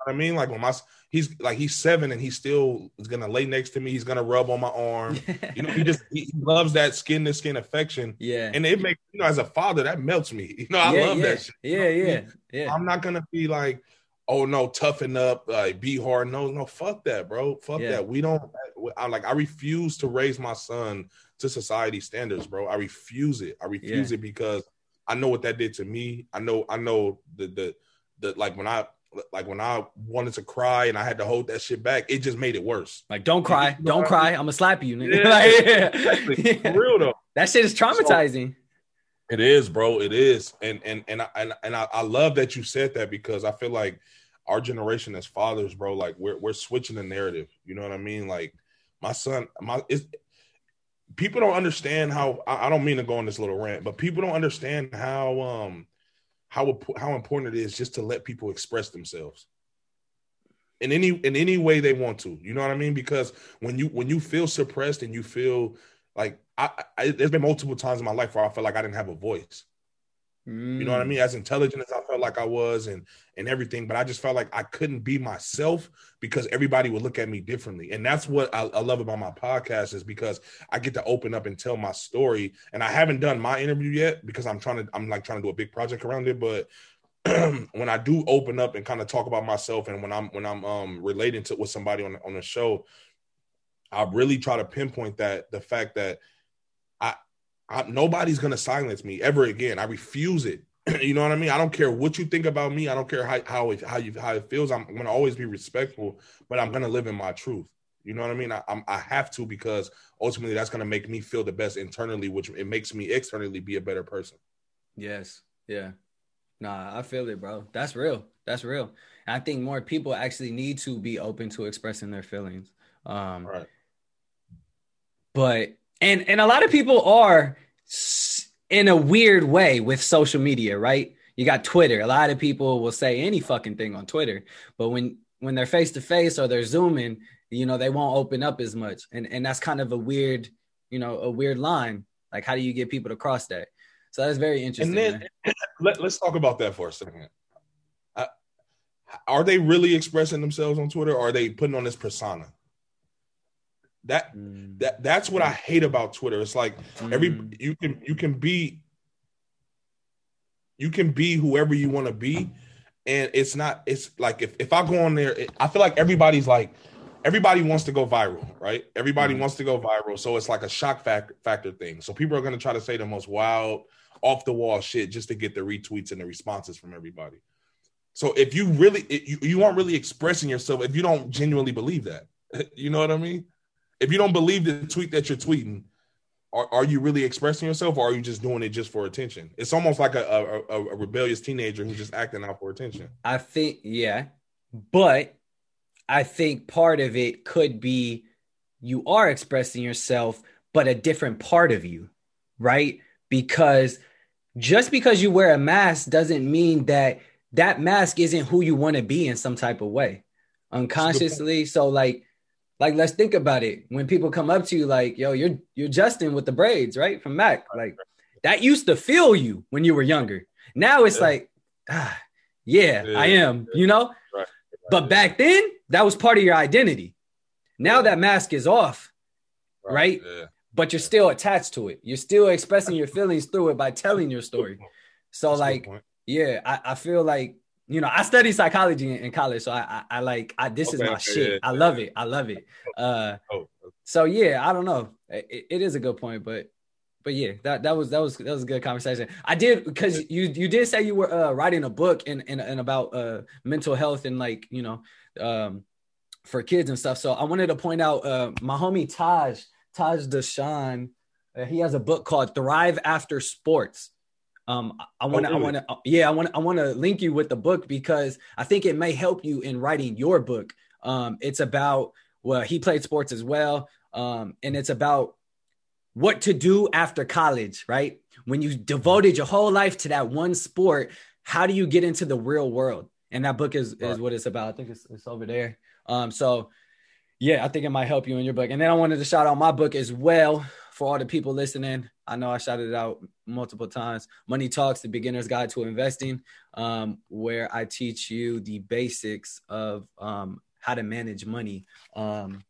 [SPEAKER 2] I mean, like when my he's like he's seven and he still is gonna lay next to me. He's gonna rub on my arm. you know, he just he loves that skin to skin affection.
[SPEAKER 1] Yeah,
[SPEAKER 2] and it makes you know as a father that melts me. You know, I
[SPEAKER 1] yeah,
[SPEAKER 2] love
[SPEAKER 1] yeah.
[SPEAKER 2] that. Shit.
[SPEAKER 1] Yeah, yeah, yeah.
[SPEAKER 2] I'm not gonna be like, oh no, toughen up, like be hard. No, no, fuck that, bro. Fuck yeah. that. We don't. I like. I refuse to raise my son to society standards, bro. I refuse it. I refuse it because I know what that did to me. I know. I know the the the like when I like when I wanted to cry and I had to hold that shit back, it just made it worse.
[SPEAKER 1] Like, don't cry, don't cry. I am gonna slap you, nigga. Yeah, like, exactly.
[SPEAKER 2] yeah. For real though.
[SPEAKER 1] That shit is traumatizing. So,
[SPEAKER 2] it is, bro. It is, and and and I, and, and I, I love that you said that because I feel like our generation as fathers, bro, like we're we're switching the narrative. You know what I mean? Like my son, my it's, people don't understand how. I, I don't mean to go on this little rant, but people don't understand how um how how important it is just to let people express themselves in any in any way they want to. You know what I mean? Because when you when you feel suppressed and you feel like I, I there's been multiple times in my life where I felt like I didn't have a voice. Mm. You know what I mean? As intelligent as I felt like I was and and everything, but I just felt like I couldn't be myself because everybody would look at me differently. And that's what I, I, love about my podcast is because I get to open up and tell my story. And I haven't done my interview yet because I'm trying to I'm like trying to do a big project around it. But when I do open up and kind of talk about myself and when I'm when I'm um relating to with somebody on on the show, I really try to pinpoint that the fact that I, nobody's gonna silence me ever again. I refuse it. you know what I mean? I don't care what you think about me. I don't care how how it, how you how it feels. I'm gonna always be respectful, but I'm gonna live in my truth. You know what I mean? I, I'm, I have to because ultimately that's going to make me feel the best internally, which it makes me externally be a better person.
[SPEAKER 1] Yes. Yeah. Nah, I feel it, bro. That's real. That's real. And I think more people actually need to be open to expressing their feelings. Um, right. But and and a lot of people are in a weird way with social media, right? You got Twitter. A lot of people will say any fucking thing on Twitter, but when when they're face to face or they're zooming, you know, they won't open up as much. And and that's kind of a weird, you know, a weird line. Like how do you get people to cross that? So that's very interesting.
[SPEAKER 2] And then let, us talk about that for a second. Uh, are they really expressing themselves on Twitter or are they putting on this persona? That mm. that that's what I hate about Twitter. It's like mm. every you can you can be you can be whoever you want to be and it's not it's like if, if i go on there it, i feel like everybody's like everybody wants to go viral right everybody mm-hmm. wants to go viral so it's like a shock factor factor thing so people are going to try to say the most wild off the wall shit just to get the retweets and the responses from everybody so if you really you, you aren't really expressing yourself if you don't genuinely believe that you know what i mean if you don't believe the tweet that you're tweeting are, are you really expressing yourself or are you just doing it just for attention? It's almost like a, a, a rebellious teenager who's just acting out for attention.
[SPEAKER 1] I think, yeah. But I think part of it could be you are expressing yourself, but a different part of you, right? Because just because you wear a mask doesn't mean that that mask isn't who you want to be in some type of way unconsciously. So, like, like let's think about it. When people come up to you like yo you're you're justin with the braids right? From mac. Like that used to feel you when you were younger. Now it's yeah. like ah, yeah, yeah, i am you know? Right. Right. but back then that was part of your identity. Now that mask is off right, but you're still attached to it. You're still expressing your feelings through it by telling your story. So That's like yeah I, I feel like you know, I studied psychology in, college, so I, I, I like, I, this okay, is my okay, shit. Yeah, I love it. I love it. Uh, oh, so yeah, I don't know. It, it is a good point, but, but yeah, that, that was, that was, that was a good conversation. I did, cause you, you did say you were uh, writing a book and, and, and about uh, mental health and like, you know, um, for kids and stuff. So I wanted to point out uh, my homie Taj, Taj Deshawn, uh, he has a book called Thrive After Sports um, I want to, oh, really? I want to, uh, yeah, I want, I want to link you with the book because I think it may help you in writing your book. Um, it's about well, he played sports as well, um, and it's about what to do after college, right? When you devoted your whole life to that one sport, how do you get into the real world? And that book is is what it's about. I think it's, it's over there. Um, so yeah, I think it might help you in your book. And then I wanted to shout out my book as well for all the people listening. I know I shouted it out multiple times. Money Talks, the beginner's guide to investing, um, where I teach you the basics of um, how to manage money. Um,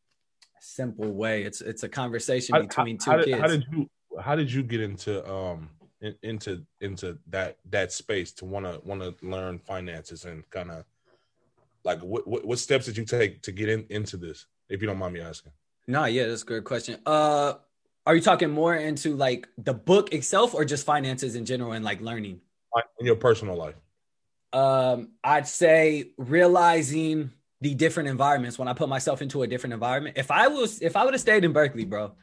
[SPEAKER 1] simple way. It's it's a conversation between
[SPEAKER 2] how,
[SPEAKER 1] two
[SPEAKER 2] how kids. how did you how did you get into um in, into into that that space to want to want to learn finances and kind of like what, what, what steps did you take to get in into this if you don't mind me asking
[SPEAKER 1] no yeah that's a good question uh are you talking more into like the book itself or just finances in general and like learning?
[SPEAKER 2] In your personal life.
[SPEAKER 1] Um, I'd say realizing the different environments when I put myself into a different environment. If I was if I would have stayed in Berkeley, bro,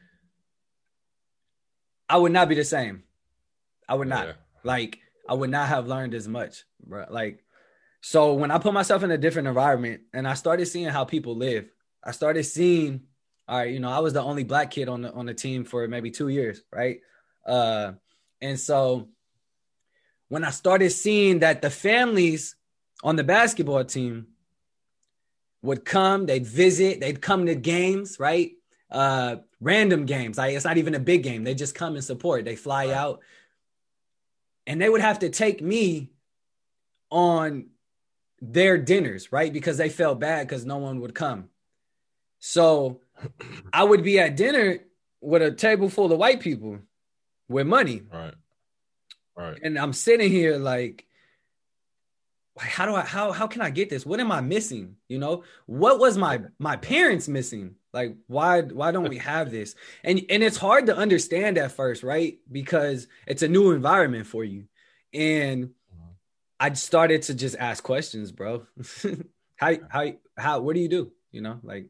[SPEAKER 1] I would not be the same. I would not. Yeah. Like I would not have learned as much, bro. Like so when I put myself in a different environment and I started seeing how people live, I started seeing all right, you know, I was the only black kid on the on the team for maybe two years, right? Uh, and so when I started seeing that the families on the basketball team would come, they'd visit, they'd come to games, right? Uh, random games. Like it's not even a big game. They just come and support. They fly right. out. And they would have to take me on their dinners, right? Because they felt bad because no one would come. So I would be at dinner with a table full of white people with money.
[SPEAKER 2] Right. Right.
[SPEAKER 1] And I'm sitting here like, how do I how how can I get this? What am I missing? You know, what was my my parents missing? Like why why don't we have this? And and it's hard to understand at first, right? Because it's a new environment for you. And. I started to just ask questions, bro. how how how what do you do? You know, like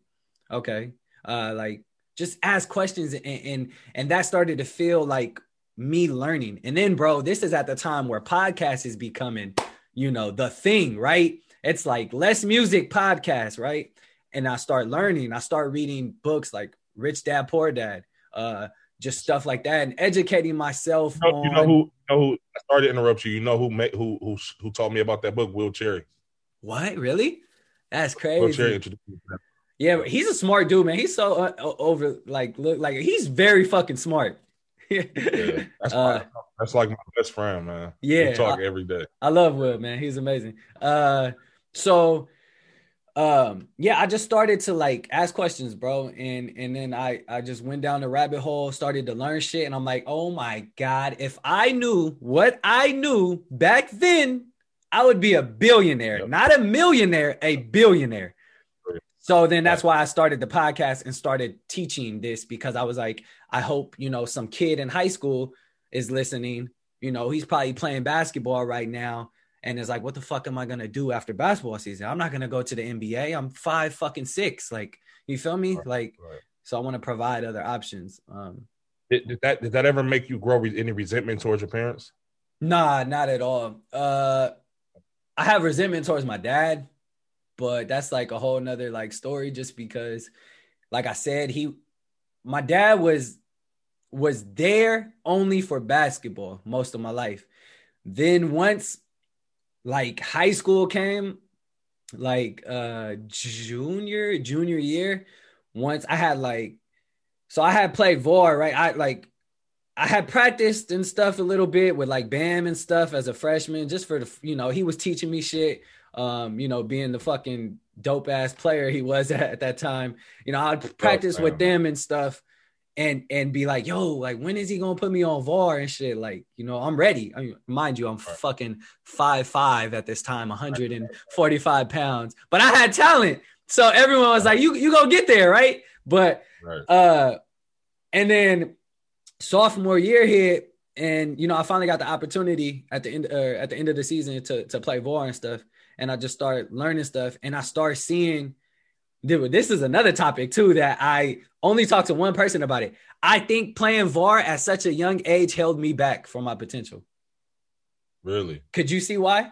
[SPEAKER 1] okay, Uh, like just ask questions and, and and that started to feel like me learning. And then, bro, this is at the time where podcast is becoming, you know, the thing, right? It's like less music podcast, right? And I start learning. I start reading books like Rich Dad Poor Dad, uh, just stuff like that, and educating myself.
[SPEAKER 2] You know, on... you know who? You know who? I started to interrupt you. You know who? Made, who? Who? Who told me about that book? Will Cherry.
[SPEAKER 1] What? Really? That's crazy. Will Cherry yeah, he's a smart dude, man. He's so uh, over, like, look, like he's very fucking smart.
[SPEAKER 2] yeah, that's, uh, that's like my best friend, man.
[SPEAKER 1] Yeah,
[SPEAKER 2] we talk I, every day.
[SPEAKER 1] I love Will, man. He's amazing. Uh, so, um, yeah, I just started to like ask questions, bro, and and then I I just went down the rabbit hole, started to learn shit, and I'm like, oh my god, if I knew what I knew back then, I would be a billionaire, yep. not a millionaire, a billionaire. So then that's why I started the podcast and started teaching this because I was like, I hope, you know, some kid in high school is listening. You know, he's probably playing basketball right now and is like, what the fuck am I gonna do after basketball season? I'm not gonna go to the NBA. I'm five fucking six. Like, you feel me? Right, like, right. so I want to provide other options. Um,
[SPEAKER 2] did, did, that did that ever make you grow re- any resentment towards your parents?
[SPEAKER 1] Nah, not at all. Uh, I have resentment towards my dad but that's like a whole nother like story just because like i said he my dad was was there only for basketball most of my life. Then once like high school came like uh junior junior year once i had like so i had played VAR right? I like i had practiced and stuff a little bit with like bam and stuff as a freshman just for the you know he was teaching me shit um, you know, being the fucking dope ass player he was at, at that time. You know, I'd practice oh, with them and stuff and and be like, yo, like when is he gonna put me on VAR and shit? Like, you know, I'm ready. I mean, mind you, I'm fucking five five at this time, 145 pounds, but I had talent. So everyone was like, you you gonna get there, right? But right. uh and then sophomore year hit, and you know, I finally got the opportunity at the end uh, at the end of the season to to play VAR and stuff and I just started learning stuff and I start seeing dude, this is another topic too that I only talked to one person about it. I think playing VAR at such a young age held me back from my potential.
[SPEAKER 2] Really?
[SPEAKER 1] Could you see why?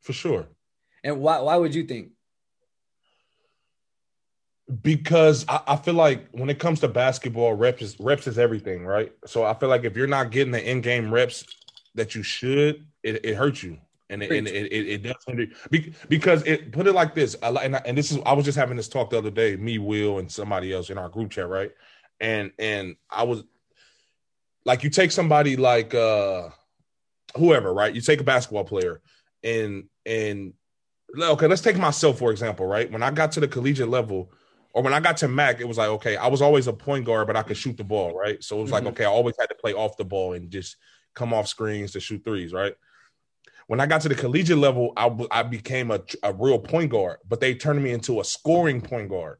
[SPEAKER 2] For sure.
[SPEAKER 1] And why why would you think?
[SPEAKER 2] Because I, I, feel like when it comes to basketball, reps is reps is everything, right? So I feel like if you're not getting the in-game reps that you should, it, it hurts you and it, and it, it, it does hinder because it put it like this and, I, and this is I was just having this talk the other day me Will and somebody else in our group chat right and and I was like you take somebody like uh whoever right you take a basketball player and and okay let's take myself for example right when I got to the collegiate level or when I got to Mac, it was like, okay, I was always a point guard, but I could shoot the ball, right? So it was mm-hmm. like, okay, I always had to play off the ball and just come off screens to shoot threes, right? When I got to the collegiate level, I, I became a, a real point guard, but they turned me into a scoring point guard.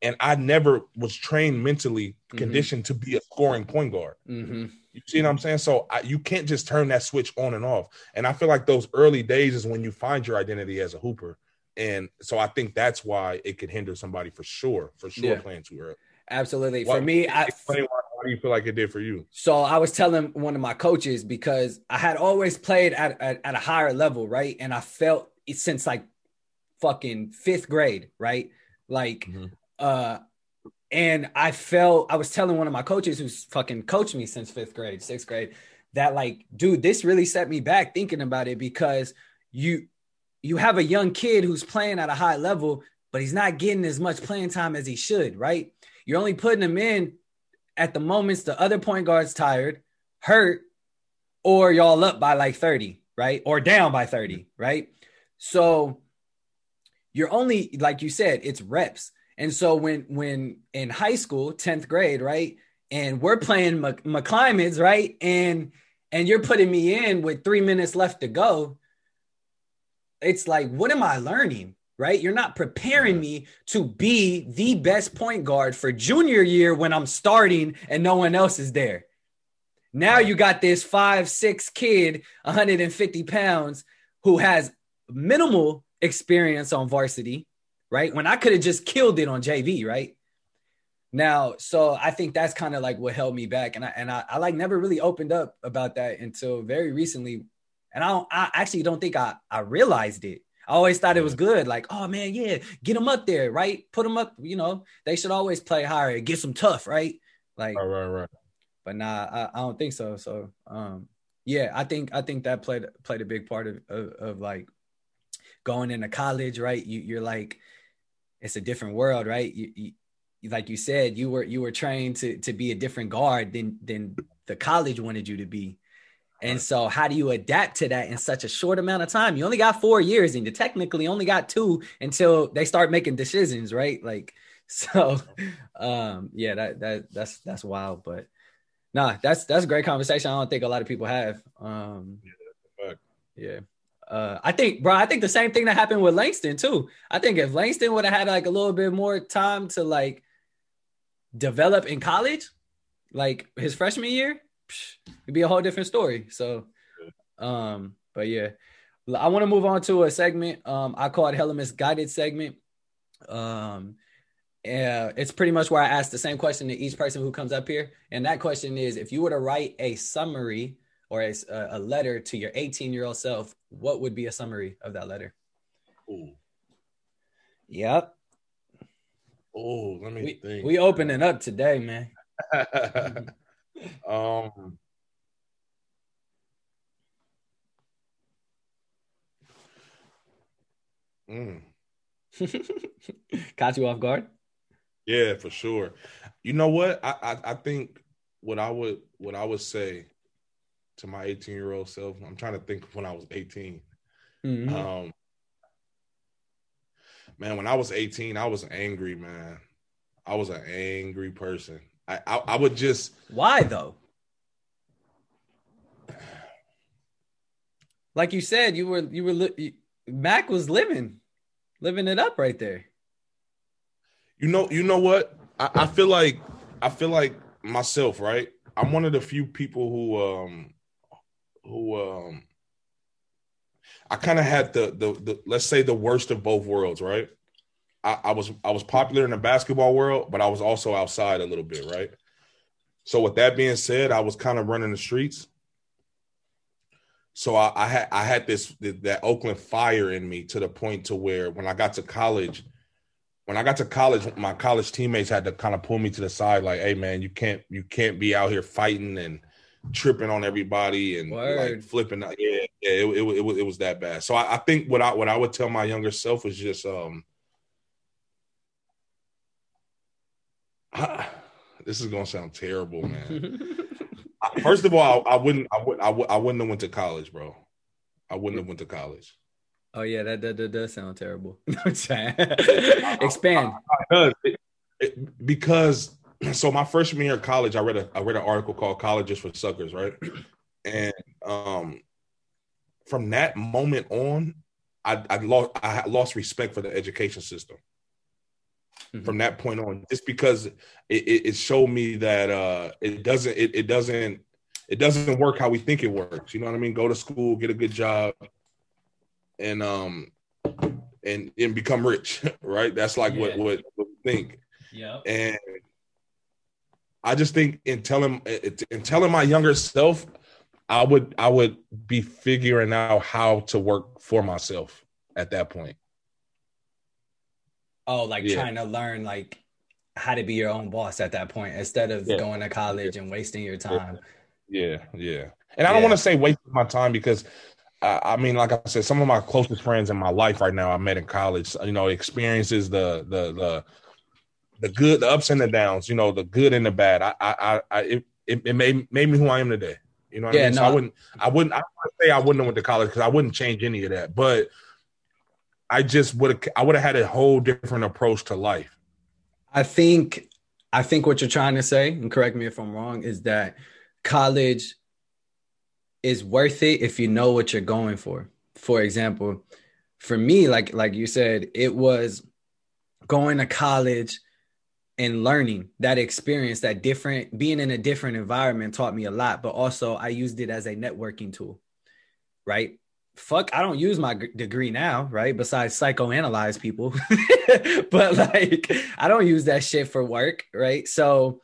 [SPEAKER 2] And I never was trained mentally, mm-hmm. conditioned to be a scoring point guard. Mm-hmm. You see what I'm saying? So I, you can't just turn that switch on and off. And I feel like those early days is when you find your identity as a hooper. And so I think that's why it could hinder somebody for sure, for sure, yeah. playing too early.
[SPEAKER 1] Absolutely. Why, for me, I
[SPEAKER 2] why, why do you feel like it did for you?
[SPEAKER 1] So I was telling one of my coaches because I had always played at, at, at a higher level, right? And I felt it since like fucking fifth grade, right? Like, mm-hmm. uh, and I felt I was telling one of my coaches who's fucking coached me since fifth grade, sixth grade, that like, dude, this really set me back thinking about it because you you have a young kid who's playing at a high level, but he's not getting as much playing time as he should, right? You're only putting him in at the moments the other point guard's tired, hurt, or y'all up by like 30, right? Or down by 30, right? So you're only like you said, it's reps. And so when when in high school, 10th grade, right? And we're playing McClymonds, right? And and you're putting me in with three minutes left to go. It's like, what am I learning? Right? You're not preparing me to be the best point guard for junior year when I'm starting and no one else is there. Now you got this five, six kid, 150 pounds, who has minimal experience on varsity, right? When I could have just killed it on JV, right? Now, so I think that's kind of like what held me back, and I and I, I like never really opened up about that until very recently, and I don't, I actually don't think I I realized it. I always thought it was good, like oh man, yeah, get them up there, right? Put them up, you know. They should always play higher, get some tough, right? Like
[SPEAKER 2] right, right, right.
[SPEAKER 1] But nah, I, I don't think so. So um, yeah, I think I think that played played a big part of of, of like going into college, right? You you're like it's a different world, right? You, you like you said, you were you were trained to to be a different guard than than the college wanted you to be. And so, how do you adapt to that in such a short amount of time? You only got four years, and you technically only got two until they start making decisions, right? Like, so, um, yeah, that that that's that's wild. But nah, that's that's a great conversation. I don't think a lot of people have. Um, yeah, yeah. Uh, I think, bro, I think the same thing that happened with Langston too. I think if Langston would have had like a little bit more time to like develop in college, like his freshman year, psh, it'd be a whole different story. So, um, but yeah, I want to move on to a segment. Um, I call it Hella Misguided segment. Um, uh, it's pretty much where I ask the same question to each person who comes up here, and that question is: If you were to write a summary or a, a letter to your 18 year old self, what would be a summary of that letter? Ooh. Yep.
[SPEAKER 2] Oh, let me
[SPEAKER 1] we,
[SPEAKER 2] think.
[SPEAKER 1] We opening up today, man.
[SPEAKER 2] um
[SPEAKER 1] mm. Caught you off guard?
[SPEAKER 2] Yeah, for sure. You know what? I, I, I think what I would what I would say to my 18 year old self. I'm trying to think when I was 18. Mm-hmm. Um, man, when I was 18, I was angry, man. I was an angry person. I, I, I would just
[SPEAKER 1] why though? Like you said, you were you were li- Mac was living, living it up right there.
[SPEAKER 2] You know, you know what? I, I feel like I feel like myself, right? I'm one of the few people who um who um I kind of had the, the the let's say the worst of both worlds, right? I, I, was I was popular in the basketball world, but I was also outside a little bit, right? So with that being said, I was kind of running the streets. So I, I had I had this that Oakland fire in me to the point to where when I got to college, when I got to college, my college teammates had to kind of pull me to the side, like, "Hey, man, you can't you can't be out here fighting and tripping on everybody and like flipping. Yeah, yeah, it, it, it, was it was that bad. So I, I, think what I what I would tell my younger self was just um, I, this is gonna sound terrible, man. First of all, I, I wouldn't I would I, would, I wouldn't have went to college, bro. I wouldn't have went to college.
[SPEAKER 1] Oh yeah, that that, that does sound terrible. Expand.
[SPEAKER 2] because so my freshman year of college, I read a I read an article called "Colleges for Suckers," right? And um, from that moment on, I, I lost I lost respect for the education system. Mm-hmm. From that point on, just because it, it, it showed me that uh, it doesn't it, it doesn't it doesn't work how we think it works. You know what I mean? Go to school, get a good job, and um and and become rich, right? That's like yeah. what, what what we think.
[SPEAKER 1] Yeah.
[SPEAKER 2] And I just think in telling in telling my younger self, I would I would be figuring out how to work for myself at that point.
[SPEAKER 1] Oh, like yeah. trying to learn like how to be your own boss at that point instead of yeah. going to college and wasting your time.
[SPEAKER 2] Yeah, yeah. And I don't want to say wasting my time because I, I mean, like I said, some of my closest friends in my life right now I met in college. You know, experiences the the the the good, the ups and the downs, you know, the good and the bad. I, I, I, it, it, made made me who I am today. You know, yeah, I mean? no. so I wouldn't, I wouldn't, I would say I wouldn't have went to college because I wouldn't change any of that. But I just would have, I would have had a whole different approach to life.
[SPEAKER 1] I think, I think what you're trying to say, and correct me if I'm wrong, is that college is worth it if you know what you're going for. For example, for me, like like you said, it was going to college and learning that experience that different being in a different environment taught me a lot but also i used it as a networking tool right fuck i don't use my g- degree now right? Besides psychoanalyze people. But like i don't use that shit for work right? So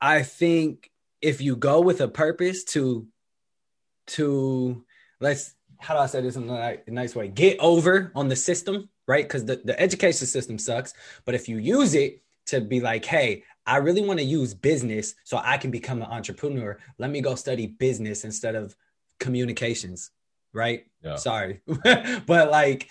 [SPEAKER 1] i think if you go with a purpose to to let's how do i say this in a nice way? Get over on the system right? Because the, the education system sucks. But if you use it to be like hey i really want to use business so i can become an entrepreneur let me go study business instead of communications right? Yeah. Sorry. but like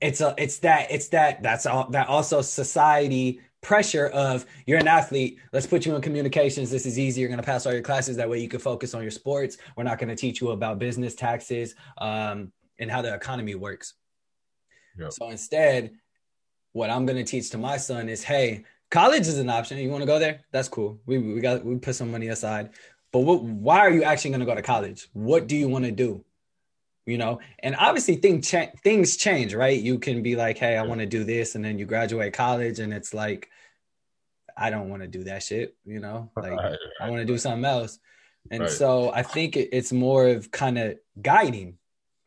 [SPEAKER 1] it's a it's that it's that that's all that also society pressure of you're an athlete let's put you in communications this is easy you're going to pass all your classes that way you can focus on your sports we're not going to teach you about business taxes um, and how the economy works yep. so instead what i'm going to teach to my son is hey college is an option you want to go there that's cool we, we got we put some money aside but what, why are you actually going to go to college? What do you want to do? You know, and obviously things cha- things change, right? You can be like, "Hey, I want to do this," and then you graduate college, and it's like, I don't want to do that shit. You know, like I want to do something else. And right. so I think it's more of kind of guiding,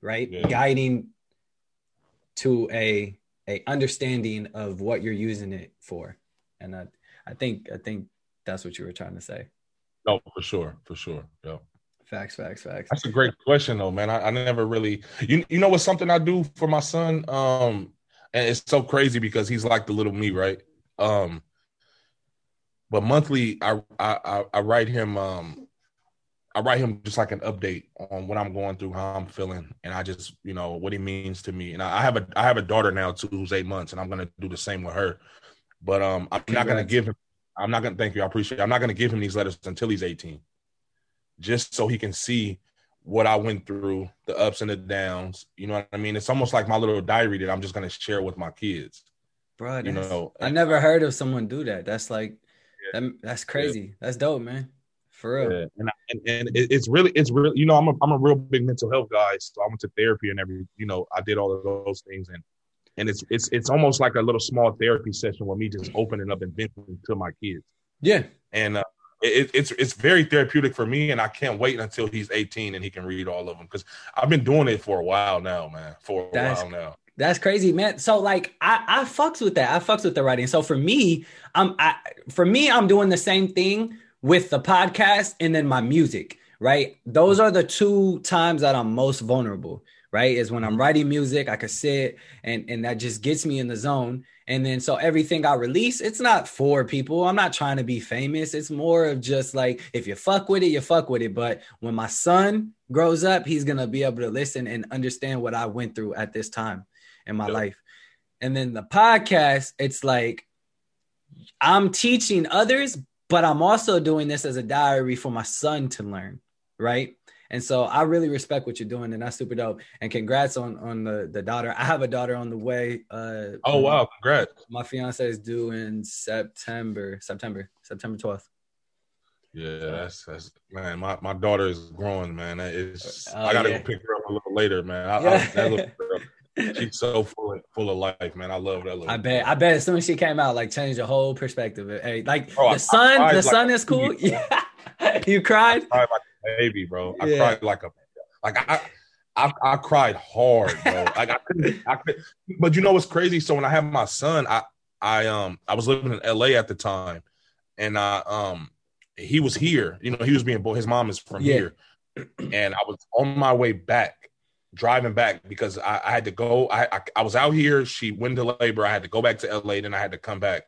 [SPEAKER 1] right? Yeah. Guiding to a a understanding of what you're using it for. And I I think I think that's what you were trying to say.
[SPEAKER 2] No, for sure, for sure. Yeah.
[SPEAKER 1] Facts, facts, facts.
[SPEAKER 2] That's a great question, though, man. I, I never really, you you know, what's something I do for my son, um, and it's so crazy because he's like the little me, right? Um, but monthly, I I I write him, um, I write him just like an update on what I'm going through, how I'm feeling, and I just, you know, what he means to me. And I have a I have a daughter now too, who's eight months, and I'm gonna do the same with her. But um, I'm Congrats. not gonna give him I'm not gonna thank you. I appreciate. It. I'm not gonna give him these letters until he's 18, just so he can see what I went through, the ups and the downs. You know what I mean? It's almost like my little diary that I'm just gonna share with my kids.
[SPEAKER 1] Bro, you know, I never heard of someone do that. That's like, yeah. that, that's crazy. Yeah. That's dope, man. For real. Yeah.
[SPEAKER 2] And, and, and it's really, it's really, you know, I'm a, I'm a real big mental health guy. So I went to therapy and every, you know, I did all of those things. And and it's it's it's almost like a little small therapy session where me just opening up and venting to my kids.
[SPEAKER 1] Yeah,
[SPEAKER 2] and uh, it, it's it's very therapeutic for me, and I can't wait until he's 18 and he can read all of them because I've been doing it for a while now, man. For a that's, while now.
[SPEAKER 1] That's crazy, man. So like I I fucks with that. I fucks with the writing. So for me, I'm I for me I'm doing the same thing with the podcast and then my music. Right, those are the two times that I'm most vulnerable right? Is when I'm writing music, I could sit and and that just gets me in the zone. And then so everything I release, it's not for people. I'm not trying to be famous. It's more of just like if you fuck with it, you fuck with it. But when my son grows up, he's gonna be able to listen and understand what I went through at this time in my yep. life. And then the podcast, it's like I'm teaching others, but I'm also doing this as a diary for my son to learn, right? And so I really respect what you're doing, and that's super dope. And congrats on on the the daughter. I have a daughter on the way. Uh,
[SPEAKER 2] oh wow, congrats!
[SPEAKER 1] My fiance is due in September, September, September 12th.
[SPEAKER 2] Yeah, that's that's man. My, my daughter is growing, man. It's uh, I gotta yeah. go pick her up a little later, man. I, yeah. I, she's so full of, full of life, man. I love that. Little
[SPEAKER 1] I bet. I bet as soon as she came out, like changed the whole perspective. Hey, like Bro, the sun, the like sun is cool. Yeah, you cried.
[SPEAKER 2] I cried like baby, bro. I yeah. cried like a like I I, I cried hard, bro. like I couldn't I couldn't. but you know what's crazy? So when I had my son, I I um I was living in LA at the time and I um he was here. You know, he was being born his mom is from yeah. here. And I was on my way back, driving back because I, I had to go. I, I I was out here, she went to labor. I had to go back to LA, then I had to come back.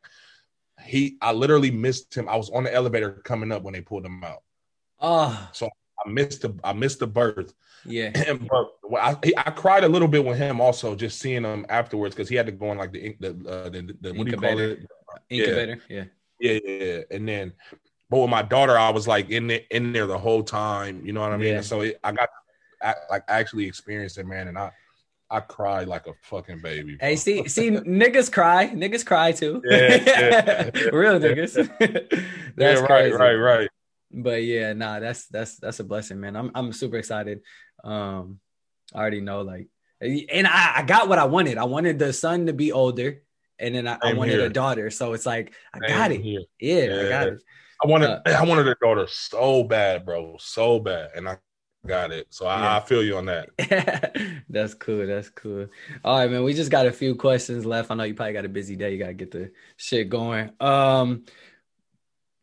[SPEAKER 2] He I literally missed him. I was on the elevator coming up when they pulled him out.
[SPEAKER 1] Oh,
[SPEAKER 2] so I missed the I missed the birth.
[SPEAKER 1] Yeah,
[SPEAKER 2] and, but I I cried a little bit with him also, just seeing him afterwards because he had to go in like the the, uh, the, the what do you call it?
[SPEAKER 1] Incubator.
[SPEAKER 2] Yeah. yeah, yeah, yeah. And then, but with my daughter, I was like in there in there the whole time. You know what I mean? Yeah. So it, I got I, like actually experienced it, man, and I. I cried like a fucking baby.
[SPEAKER 1] Bro. Hey, see, see, niggas cry. Niggas cry too. Yeah, yeah. Real niggas.
[SPEAKER 2] That's yeah, right, crazy. right, right
[SPEAKER 1] but yeah, nah, that's that's that's a blessing, man. I'm I'm super excited. Um, I already know like, and I, I got what I wanted. I wanted the son to be older, and then I, I wanted here. a daughter. So it's like I got it. Yeah, yeah, I got it.
[SPEAKER 2] I wanted uh, I wanted a daughter so bad, bro, so bad, and I got it. So I, yeah. I feel you on that.
[SPEAKER 1] that's cool. That's cool. All right, man. We just got a few questions left. I know you probably got a busy day. You gotta get the shit going. Um,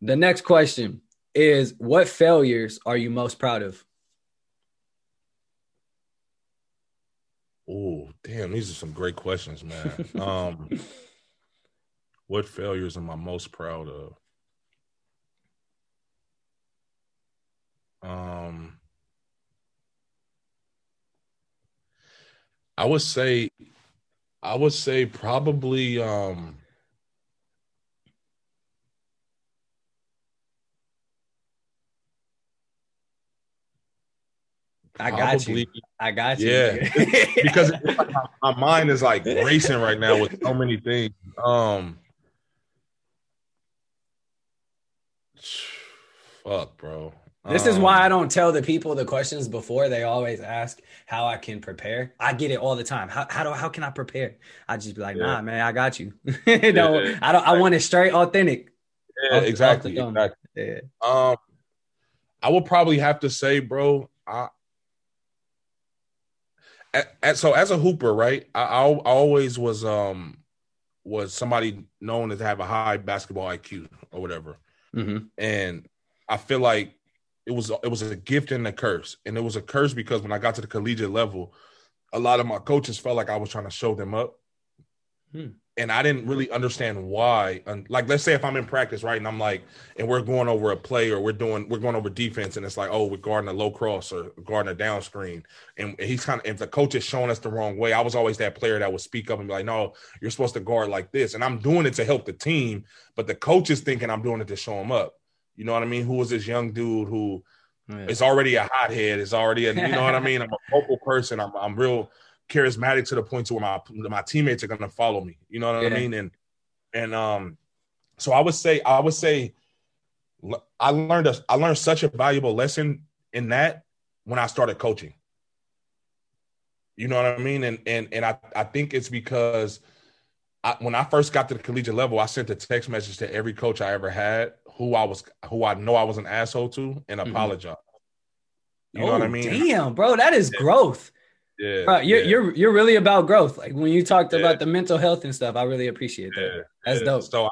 [SPEAKER 1] the next question is: What failures are you most proud of?
[SPEAKER 2] Oh, damn! These are some great questions, man. um, what failures am I most proud of? Um, I would say, I would say probably. Um,
[SPEAKER 1] I got you. I got you.
[SPEAKER 2] Yeah, because my, my, mind is like racing right now with so many things. Um, fuck, bro.
[SPEAKER 1] This um, is why I don't tell the people the questions before. They always ask how I can prepare. I get it all the time. How how do how can I prepare? I just be like, yeah. nah, man, I got you. no, yeah. I don't. I want it straight, authentic.
[SPEAKER 2] Yeah, exactly. Exactly. Yeah. Um, I would probably have to say, bro, I. So as a hooper, right? I, I, I always was um was somebody known to have a high basketball IQ or whatever, mm-hmm. and I feel like it was it was a gift and a curse, and it was a curse because when I got to the collegiate level, a lot of my coaches felt like I was trying to show them up, hmm. And I didn't really understand why. Like, let's say if I'm in practice, right, and I'm like, and we're going over a play or we're doing we're going over defense, and it's like, oh, we're guarding a low cross or guarding a down screen, and he's kind of if the coach is showing us the wrong way, I was always that player that would speak up and be like, no, you're supposed to guard like this, and I'm doing it to help the team, but the coach is thinking I'm doing it to show him up. You know what I mean? Who was this young dude who yeah. is already a hothead? Is already a you know what I mean? I'm a vocal person. I'm I'm real charismatic to the point to where my my teammates are gonna follow me. You know what yeah. I mean? And and um, so I would say I would say I learned a, I learned such a valuable lesson in that when I started coaching. You know what I mean? And and and I I think it's because I, when I first got to the collegiate level, I sent a text message to every coach I ever had who I was who I know I was an asshole to and mm-hmm. apologize.
[SPEAKER 1] You oh, know what I oh, mean? Damn, bro, that is growth. Yeah, bro, you're, yeah. you're you're really about growth. Like when you talked yeah. about the mental health and stuff, I really appreciate that. Yeah. That's dope.
[SPEAKER 2] So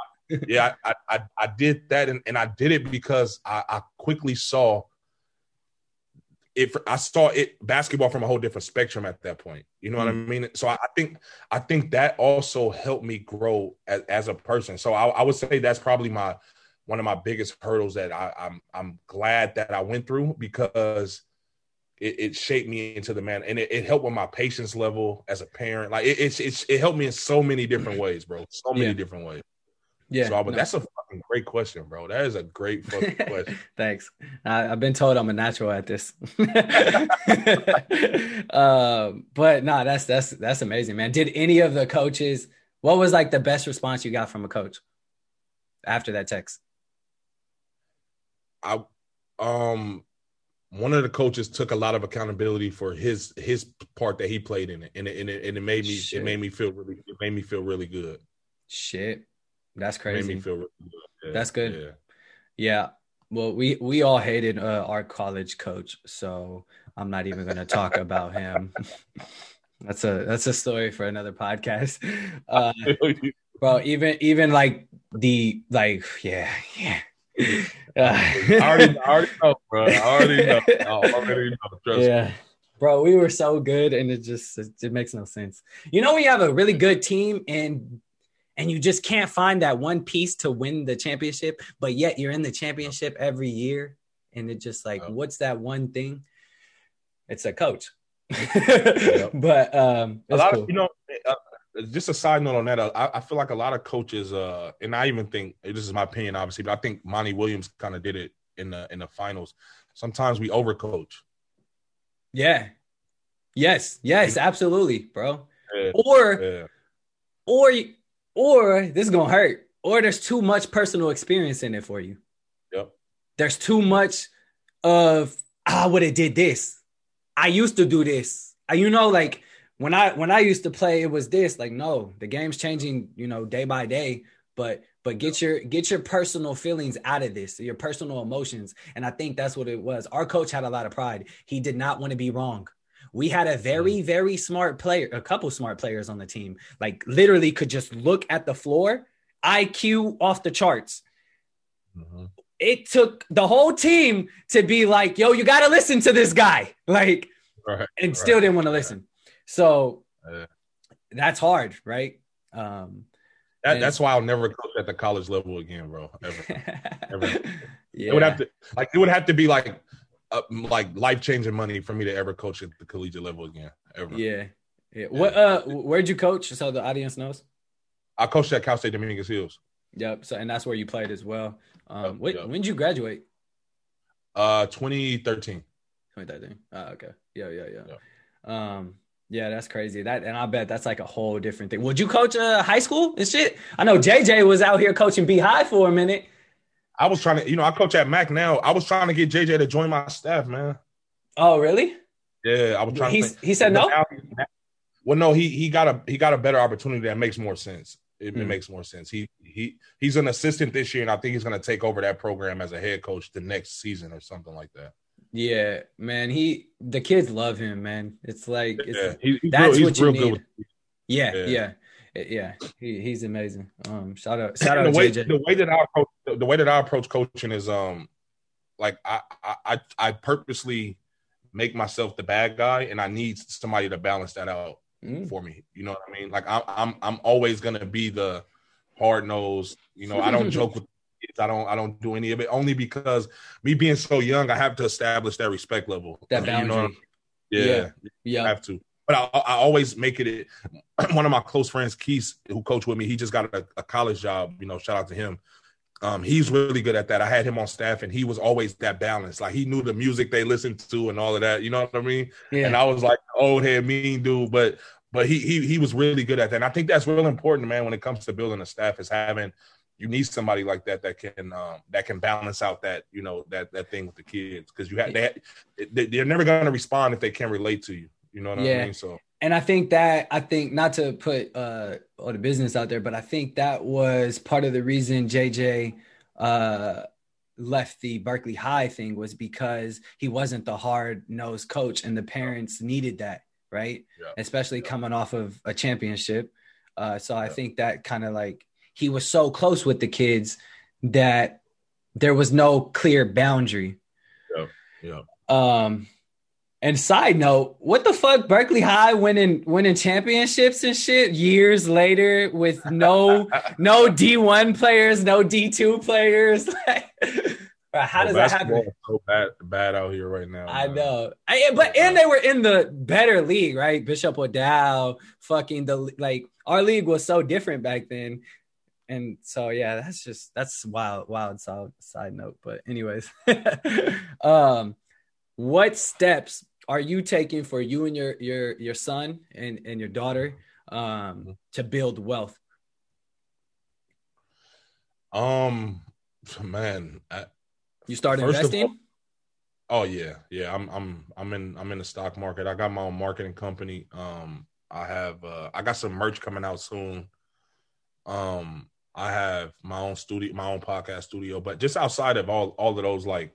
[SPEAKER 2] yeah, I, I, I did that and, and I did it because I, I quickly saw it I saw it basketball from a whole different spectrum at that point. You know mm what I mm. mean? So I, I, think I think that also helped me grow as, as a person. So I, I, would say that's probably my one of my biggest hurdles that I, I'm, I'm glad that I went through because it, it shaped me into the man, and it, it, helped with my patience level as a parent. Like it, it's it's it helped me in so many different ways, bro. So many yeah. different ways. Yeah, so, but no. that's a fucking great question, bro. That is a great fucking question.
[SPEAKER 1] Thanks. I, have been told I'm a natural at this. uh, but no, nah, that's that's that's amazing, man. Did any of the coaches? What was like the best response you got from a coach after that text?
[SPEAKER 2] I um one of the coaches took a lot of accountability for his his part that he played in it, and it and it, and it made me Shit. it made me feel really it made me feel really good.
[SPEAKER 1] Shit, that's crazy. It made me feel really good. Yeah. That's good. Yeah. yeah. Well, we we all hated uh, our college coach, so I'm not even going to talk about him. that's a that's a story for another podcast. Uh, bro, even even like the like yeah yeah
[SPEAKER 2] I, already, I already know, bro. I already know. I already know. Trust
[SPEAKER 1] yeah. Me. Bro, we were so good, and it just it, it makes no sense. You know, we have a really good team, and and you just can't find that one piece to win the championship, but yet you're in the championship every year, and it just like, what's that one thing? It's a coach. but um,
[SPEAKER 2] a lot cool. of you know, just a side note on that, uh, I, I, feel like a lot of coaches, uh, and I even think this is my opinion, obviously, but I think Monty Williams kind of did it in the in the finals. Sometimes we overcoach.
[SPEAKER 1] Yeah. Yes. Yes. Absolutely, bro. Yeah. Or, yeah. or, or this is gonna hurt. Or there's too much personal experience in it for you.
[SPEAKER 2] Yep.
[SPEAKER 1] There's too much of I would have did this. I used to do this. Uh, you know, like when I when I used to play, it was this like no, the game's changing, you know, day by day. but but get your get your personal feelings out of this your personal emotions. And i think that's what it was. Our coach had a lot of pride. He did not want to be wrong. We had a very mm-hmm. very smart player a couple smart players on the team like literally could just look at the floor iq off the charts. Mm-hmm. it took the whole team to be like yo you got to listen to this guy. Like right, and right, still didn't want to listen so yeah. that's hard right um
[SPEAKER 2] that, that's why I'll never coach at the college level again, bro. Ever. ever. yeah. It would have to like it would have to be like uh, like life changing money for me to ever coach at the collegiate level again. Ever.
[SPEAKER 1] Yeah. Yeah. What uh where'd you coach so the audience knows?
[SPEAKER 2] I coached at Cal State Dominguez Hills.
[SPEAKER 1] Yep. So and that's where you played as well. Um yep, yep. when did you graduate?
[SPEAKER 2] Uh 2013.
[SPEAKER 1] 2013. Oh, okay. Yeah, yeah, yeah. Yep. Um yeah, that's crazy. That and I bet that's like a whole different thing. Would you coach uh, high school and shit? I know JJ was out here coaching B High for a minute.
[SPEAKER 2] I was trying to, you know, I coach at Mac now. I was trying to get JJ to join my staff, man.
[SPEAKER 1] Oh, really?
[SPEAKER 2] Yeah, I was trying.
[SPEAKER 1] He's, he said no.
[SPEAKER 2] well, no, he he got a he got a better opportunity that makes more sense. It, mm. it, hmm. makes more sense. He he he's an assistant this year, and I think he's going to take over that program as a head coach the next season or something like that.
[SPEAKER 1] Yeah, man. He the kids love him, man. It's like it's, yeah, he, that's real, what you need. Yeah, yeah, yeah, yeah. He, he's amazing. Um, shout out, shout out
[SPEAKER 2] the way,
[SPEAKER 1] JJ.
[SPEAKER 2] The way that I approach, the way that I approach coaching is um, like I I I purposely make myself the bad guy, and I need somebody to balance that out mm. for me. You know what I mean? Like I'm I'm I'm always gonna be the hard nosed. You know, I don't joke with I don't I don't do any of it only because me being so young, I have to establish that respect level.
[SPEAKER 1] That boundary. You know I mean?
[SPEAKER 2] yeah, yeah, yeah. I have to. But I, I always make it. One of my close friends, Keith, who coached with me, he just got a, a college job. You know, shout out to him. Um, he's really good at that. I had him on staff, and he was always that balance. Like he knew the music they listened to and all of that. You know what I mean? Yeah. And I was like old head mean dude, but but he he he was really good at that. And I think that's really important, man, when it comes to building a staff, is having you need somebody like that that can um, that can balance out that you know that that thing with the kids because you have they, they're never going to respond if they can't relate to you. You know what yeah. I mean? So
[SPEAKER 1] and I think that I think not to put uh all the business out there, but I think that was part of the reason JJ uh left the Berkeley High thing was because he wasn't the hard nosed coach and the parents needed that, right? Yeah. Especially yeah. coming off of a championship. Uh, so I think that kind of like he was so close with the kids that there was no clear boundary.
[SPEAKER 2] Yeah. Yeah.
[SPEAKER 1] Um and side note, what the fuck? Berkeley High winning winning championships and shit years later with no no D one players, no D two players. How does that happen?
[SPEAKER 2] So bad, bad out here right now.
[SPEAKER 1] I man. know, I, but and they were in the better league, right? Bishop O'Dowd, fucking the like. Our league was so different back then and so yeah that's just that's wild wild side, side note but anyways. Um what steps are you taking for you and your your your son and and your daughter um mm-hmm. to build wealth?
[SPEAKER 2] Um man
[SPEAKER 1] I, you start investing?
[SPEAKER 2] all, oh yeah yeah i'm i'm i'm in i'm in the stock market. I got my own marketing company. Um i have uh i got some merch coming out soon. Um I have my own studio, my own podcast studio. But just outside of all all of those like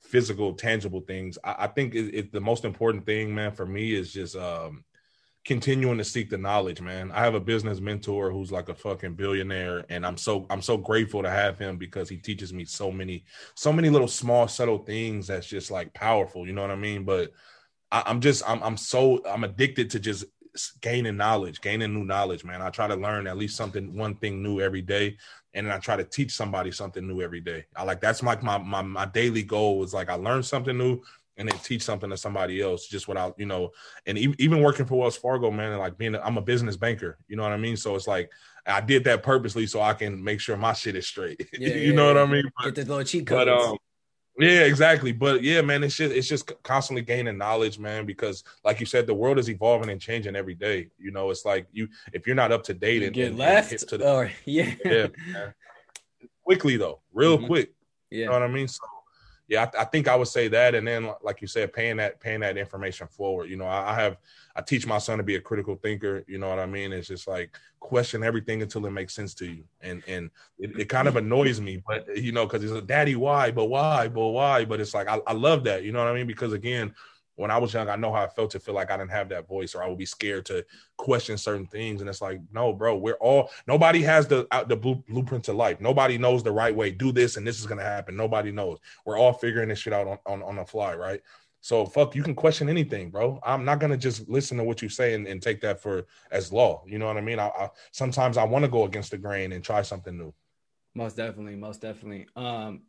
[SPEAKER 2] physical, tangible things, I, I think it, it, the most important thing, man, for me is just um, continuing to seek the knowledge, man. I have a business mentor who's like a fucking billionaire, and I'm so I'm so grateful to have him because he teaches me so many so many little small subtle things that's just like powerful. You know what I mean? But I, I'm just I'm I'm so I'm addicted to just gaining knowledge, gaining new knowledge, man. I try to learn at least something, one thing new every day, and I try to teach somebody something new every day. I like that's like my my my daily goal is like I learn something new and then teach something to somebody else just without you know and even working for wells fargo man like being i i'm a business banker you know what i mean so it's like i did that purposely so i can make sure my shit is straight yeah, you yeah, know yeah. what i mean
[SPEAKER 1] but, get the little cheat codes. but um
[SPEAKER 2] yeah, exactly. But yeah, man, it's just it's just constantly gaining knowledge, man. Because like you said, the world is evolving and changing every day. You know, it's like you if you're not up to date and
[SPEAKER 1] get and, left and to the,
[SPEAKER 2] yeah, yeah quickly though, real mm-hmm. quick. Yeah, you know what I mean. So yeah, I, I, think I would say that, and then like you said, paying that paying that information forward. You know, I, I, have I teach my son to be a critical thinker. You know what I mean? It's just like question everything until it makes sense to you, and and it, it kind of annoys me, but you know, because he's a daddy, why, but why, but why? But it's like I, I love that. You know what I mean? Because again, when I was young, I know how I felt to feel like I didn't have that voice, or I would be scared to question certain things. And it's like, no, bro, we're all nobody has the the blueprint to life. Nobody knows the right way. Do this, and this is gonna happen. Nobody knows. We're all figuring this shit out on on, on the fly, right? So fuck, you can question anything, bro. I'm not gonna just listen to what you say and, and take that for as law. You know what I mean? I, I sometimes I want to go against the grain and try something new.
[SPEAKER 1] Most definitely, most definitely. Um,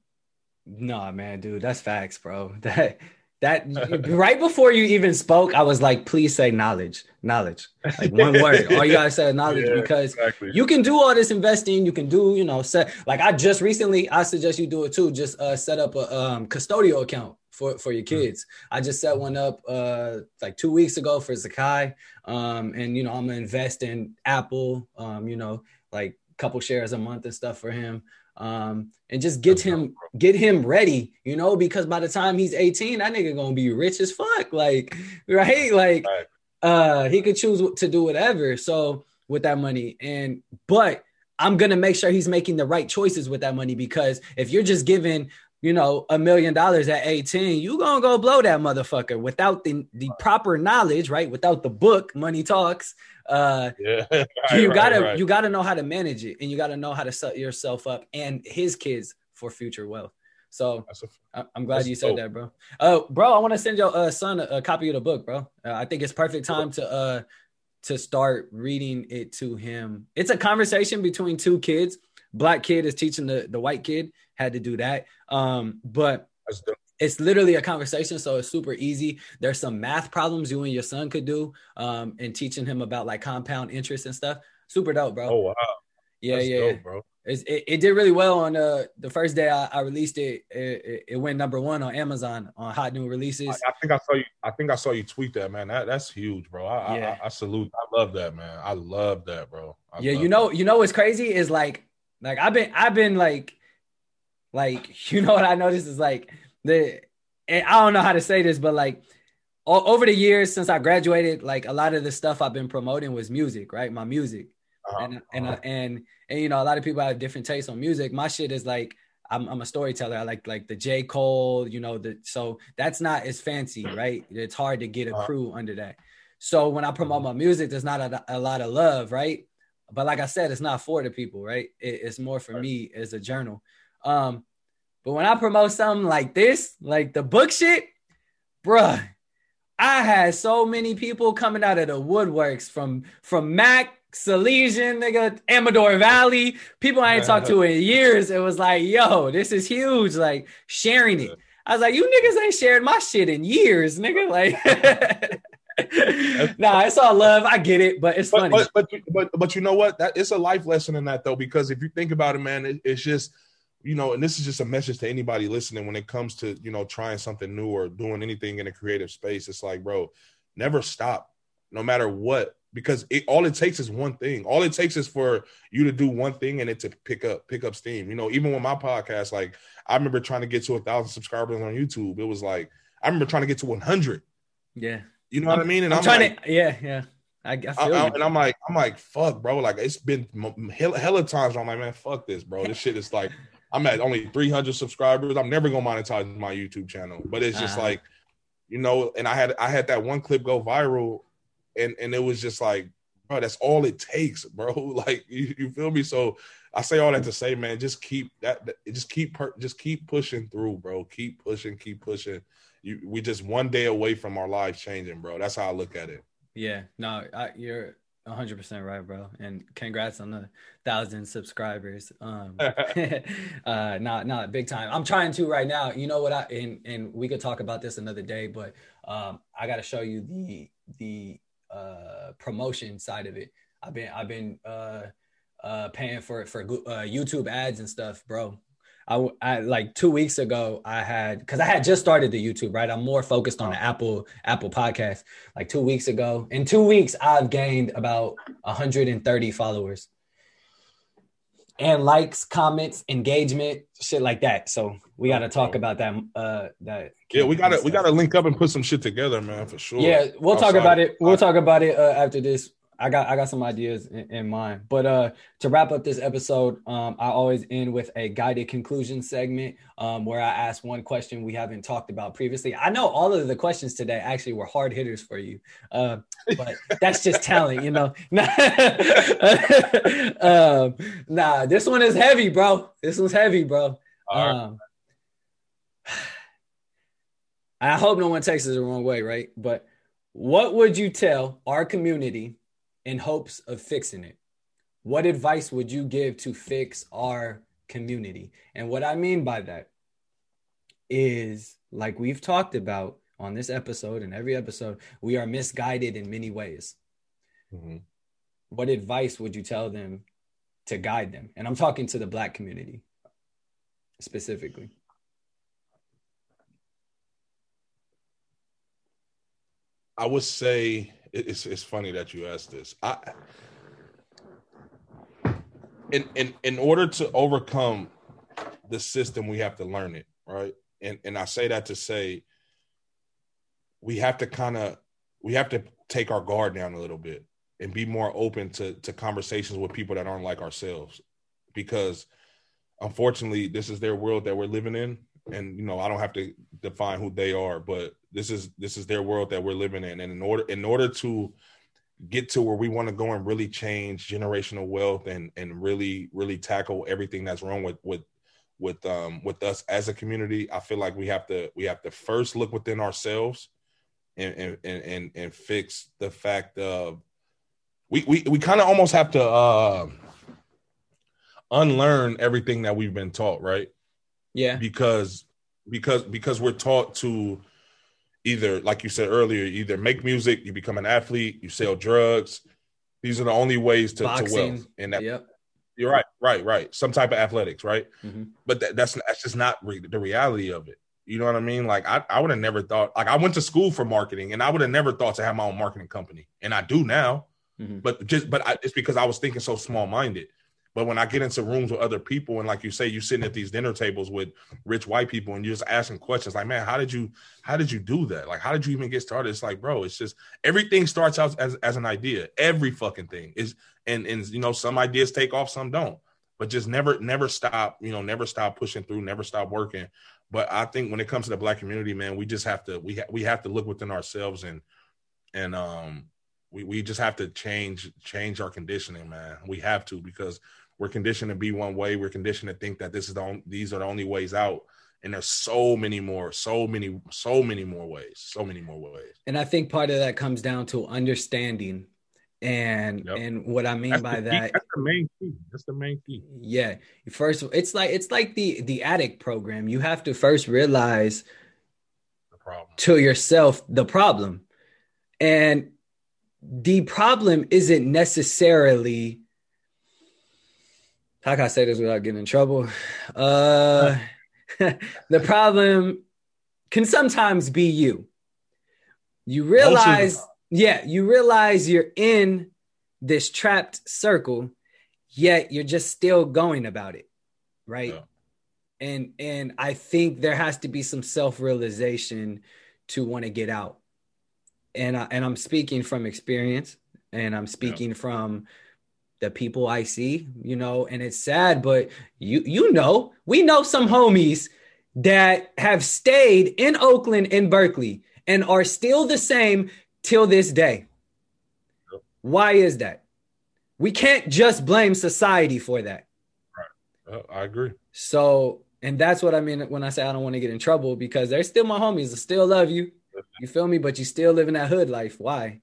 [SPEAKER 1] nah, man, dude, that's facts, bro. That that right before you even spoke, I was like, please say knowledge, knowledge, like one word. All you gotta say is knowledge yeah, because exactly. you can do all this investing. You can do, you know, set like I just recently. I suggest you do it too. Just uh, set up a um, custodial account for for your mm. kids. Mm-hmm. I just set one up uh, like two weeks ago for Zakai, um, and you know I'm gonna invest in Apple. Um, you know, like a couple shares a month and stuff for him um, and just get him get him ready, you know, because by the time he's 18, that nigga gonna be rich as fuck. Like, right? Like right. uh he could choose to do whatever. So with that money. And but I'm gonna make sure he's making the right choices with that money because if you're just giving you know, a million dollars at 18, you gonna go blow that motherfucker without the, the proper knowledge, right? Without the book, money talks. Uh, yeah, right, you gotta right, right. you gotta know how to manage it, and you gotta know how to set yourself up and his kids for future wealth. So a, I'm glad you said dope. that, bro. Uh, bro, I want to send your uh, son a, a, copy of the book, bro. Uh, I think it's perfect time to uh to start reading it to him. It's a conversation between two kids. Black kid is teaching the the white kid had to do that. Um, but it's literally a conversation, so it's super easy. There's some math problems you and your son could do, um, and teaching him about like compound interest and stuff. Super dope, bro.
[SPEAKER 2] Oh wow.
[SPEAKER 1] Yeah, That's yeah, dope, bro. It, it, did really well on uh, the first day I, I released it, it, it. went number one on Amazon on hot new releases.
[SPEAKER 2] I, I, think I saw you. I think I saw you tweet that, man. That that's huge, bro. I, yeah. I, I salute. I love that, man. I love that, bro.
[SPEAKER 1] yeah, you know, that. you know what's crazy is like, like I've been, I've been like like, you know what I noticed is like the and I don't know how to say this, but like all, over the years since I graduated, like a lot of the stuff I've been promoting was music, right? My music. Uh-huh. And and uh-huh. and and you know, a lot of people have different tastes on music. My shit is like I'm, I'm a storyteller. I like like the J. Cole, you know, the so that's not as fancy, right? It's hard to get a uh-huh. crew under that. So when I promote mm-hmm. my music, there's not a, a, lot of love, right? But like I said, it's not for the people, right? It, it's more for me as a journal. Um, but when I promote something like this, like the book shit, bruh, I had so many people coming out of the woodworks from from Mac, Salesian, nigga, Amador Valley, people I ain't talked to in years. It was like, yo, this is huge. Like sharing it. I was like, you niggas ain't shared my shit in years, nigga. Like nah, it's all love. I get it, but it's funny.
[SPEAKER 2] But, but but but you know what? That it's a life lesson in that though, because if you think about it, man, it, it's just you know, and this is just a message to anybody listening when it comes to, you know, trying something new or doing anything in a creative space. It's like, bro, never stop, no matter what, because it, all it takes is one thing. All it takes is for you to do one thing and it to pick up, pick up steam. You know, even with my podcast, like I remember trying to get to a thousand subscribers on YouTube. It was like, I remember trying to get to 100.
[SPEAKER 1] Yeah.
[SPEAKER 2] You know I'm, what I mean?
[SPEAKER 1] And I'm, I'm trying like, to, yeah, yeah. I, I
[SPEAKER 2] feel I, and I'm like, I'm like, fuck, bro. Like it's been hella, hella times. Where I'm like, man, fuck this, bro. This shit is like I'm at only 300 subscribers. I'm never gonna monetize my YouTube channel, but it's just uh-huh. like, you know. And I had I had that one clip go viral, and and it was just like, bro, that's all it takes, bro. Like you, you feel me? So I say all that to say, man, just keep that, that just keep per, just keep pushing through, bro. Keep pushing, keep pushing. You, we just one day away from our lives changing, bro. That's how I look at it.
[SPEAKER 1] Yeah, no, I, you're hundred percent right, bro. And congrats on the thousand subscribers. Um, uh, not not big time. I'm trying to right now. You know what? I and and we could talk about this another day, but um, I got to show you the the uh, promotion side of it. I've been I've been uh, uh, paying for for uh, YouTube ads and stuff, bro. I, I like two weeks ago I had because I had just started the YouTube right. I'm more focused on the Apple Apple podcast. Like two weeks ago, in two weeks I've gained about 130 followers. and likes, comments, engagement, shit like that. So we got to talk about that. Uh, that
[SPEAKER 2] yeah, we gotta we gotta link up and put some shit together, man, for sure.
[SPEAKER 1] Yeah, we'll Outside talk about it. We'll talk about it uh, after this. I got I got some ideas in, in, mind. But uh to wrap up this episode, um, I always end with a guided conclusion segment um, where I ask one question we haven't talked about previously. I know all of the questions today actually were hard hitters for you, uh, but that's just talent, you know. um, nah, this one is heavy, bro. This one's heavy, bro. Um, I hope no one takes it the wrong way, right? But what would you tell our community in hopes of fixing it. What advice would you give to fix our community? And what I mean by that is, like we've talked about on this episode and every episode, we are misguided in many ways. Mm-hmm. What advice would you tell them to guide them? And I'm talking to the Black community specifically.
[SPEAKER 2] I would say it's it's funny that you asked this. I in in in order to overcome the system, we have to learn it, right? And and I say that to say we have to kind of we have to take our guard down a little bit and be more open to to conversations with people that aren't like ourselves because unfortunately this is their world that we're living in and you know i don't have to define who they are but this is this is their world that we're living in. And in order in order to get to where we want to go and really change generational wealth and and really really tackle everything that's wrong with with with um with us as a community i feel like we have to we have to first look within ourselves and and and, and fix the fact of we we, we kind of almost have to uh unlearn everything that we've been taught right
[SPEAKER 1] yeah.
[SPEAKER 2] Because because because we're taught to either like you said earlier, either make music, you become an athlete, you sell drugs. These are the only ways to, to wealth. And that yep. you're right, right, right. Some type of athletics, right? Mm-hmm. But that, that's that's just not re- the reality of it. You know what I mean? Like I, I would have never thought. Like I went to school for marketing, and I would have never thought to have my own marketing company, and I do now. Mm-hmm. But just, but I, it's because I was thinking so small minded. But when I get into rooms with other people, and like you say, you're sitting at these dinner tables with rich white people, and you're just asking questions like, "Man, how did you, how did you do that? Like, how did you even get started?" It's like, bro, it's just everything starts out as, as an idea. Every fucking thing is, and and you know, some ideas take off, some don't. But just never, never stop. You know, never stop pushing through, never stop working. But I think when it comes to the black community, man, we just have to we ha- we have to look within ourselves and and um we we just have to change change our conditioning, man. We have to because we're conditioned to be one way. We're conditioned to think that this is the only, these are the only ways out. And there's so many more, so many, so many more ways, so many more ways.
[SPEAKER 1] And I think part of that comes down to understanding. And yep. and what I mean
[SPEAKER 2] that's
[SPEAKER 1] by that
[SPEAKER 2] that's the main key. That's the main key.
[SPEAKER 1] Yeah. First it's like it's like the the addict program. You have to first realize the problem to yourself the problem. And the problem isn't necessarily how can I say this without getting in trouble? Uh, the problem can sometimes be you. You realize, yeah, you realize you're in this trapped circle, yet you're just still going about it, right? Yeah. And and I think there has to be some self-realization to want to get out. And I, and I'm speaking from experience, and I'm speaking yeah. from the people I see, you know, and it's sad, but you you know, we know some homies that have stayed in Oakland and Berkeley and are still the same till this day. Why is that? We can't just blame society for that.
[SPEAKER 2] Right. Uh, I agree.
[SPEAKER 1] So, and that's what I mean when I say I don't want to get in trouble because they're still my homies. I still love you. You feel me? But you still live in that hood life. Why?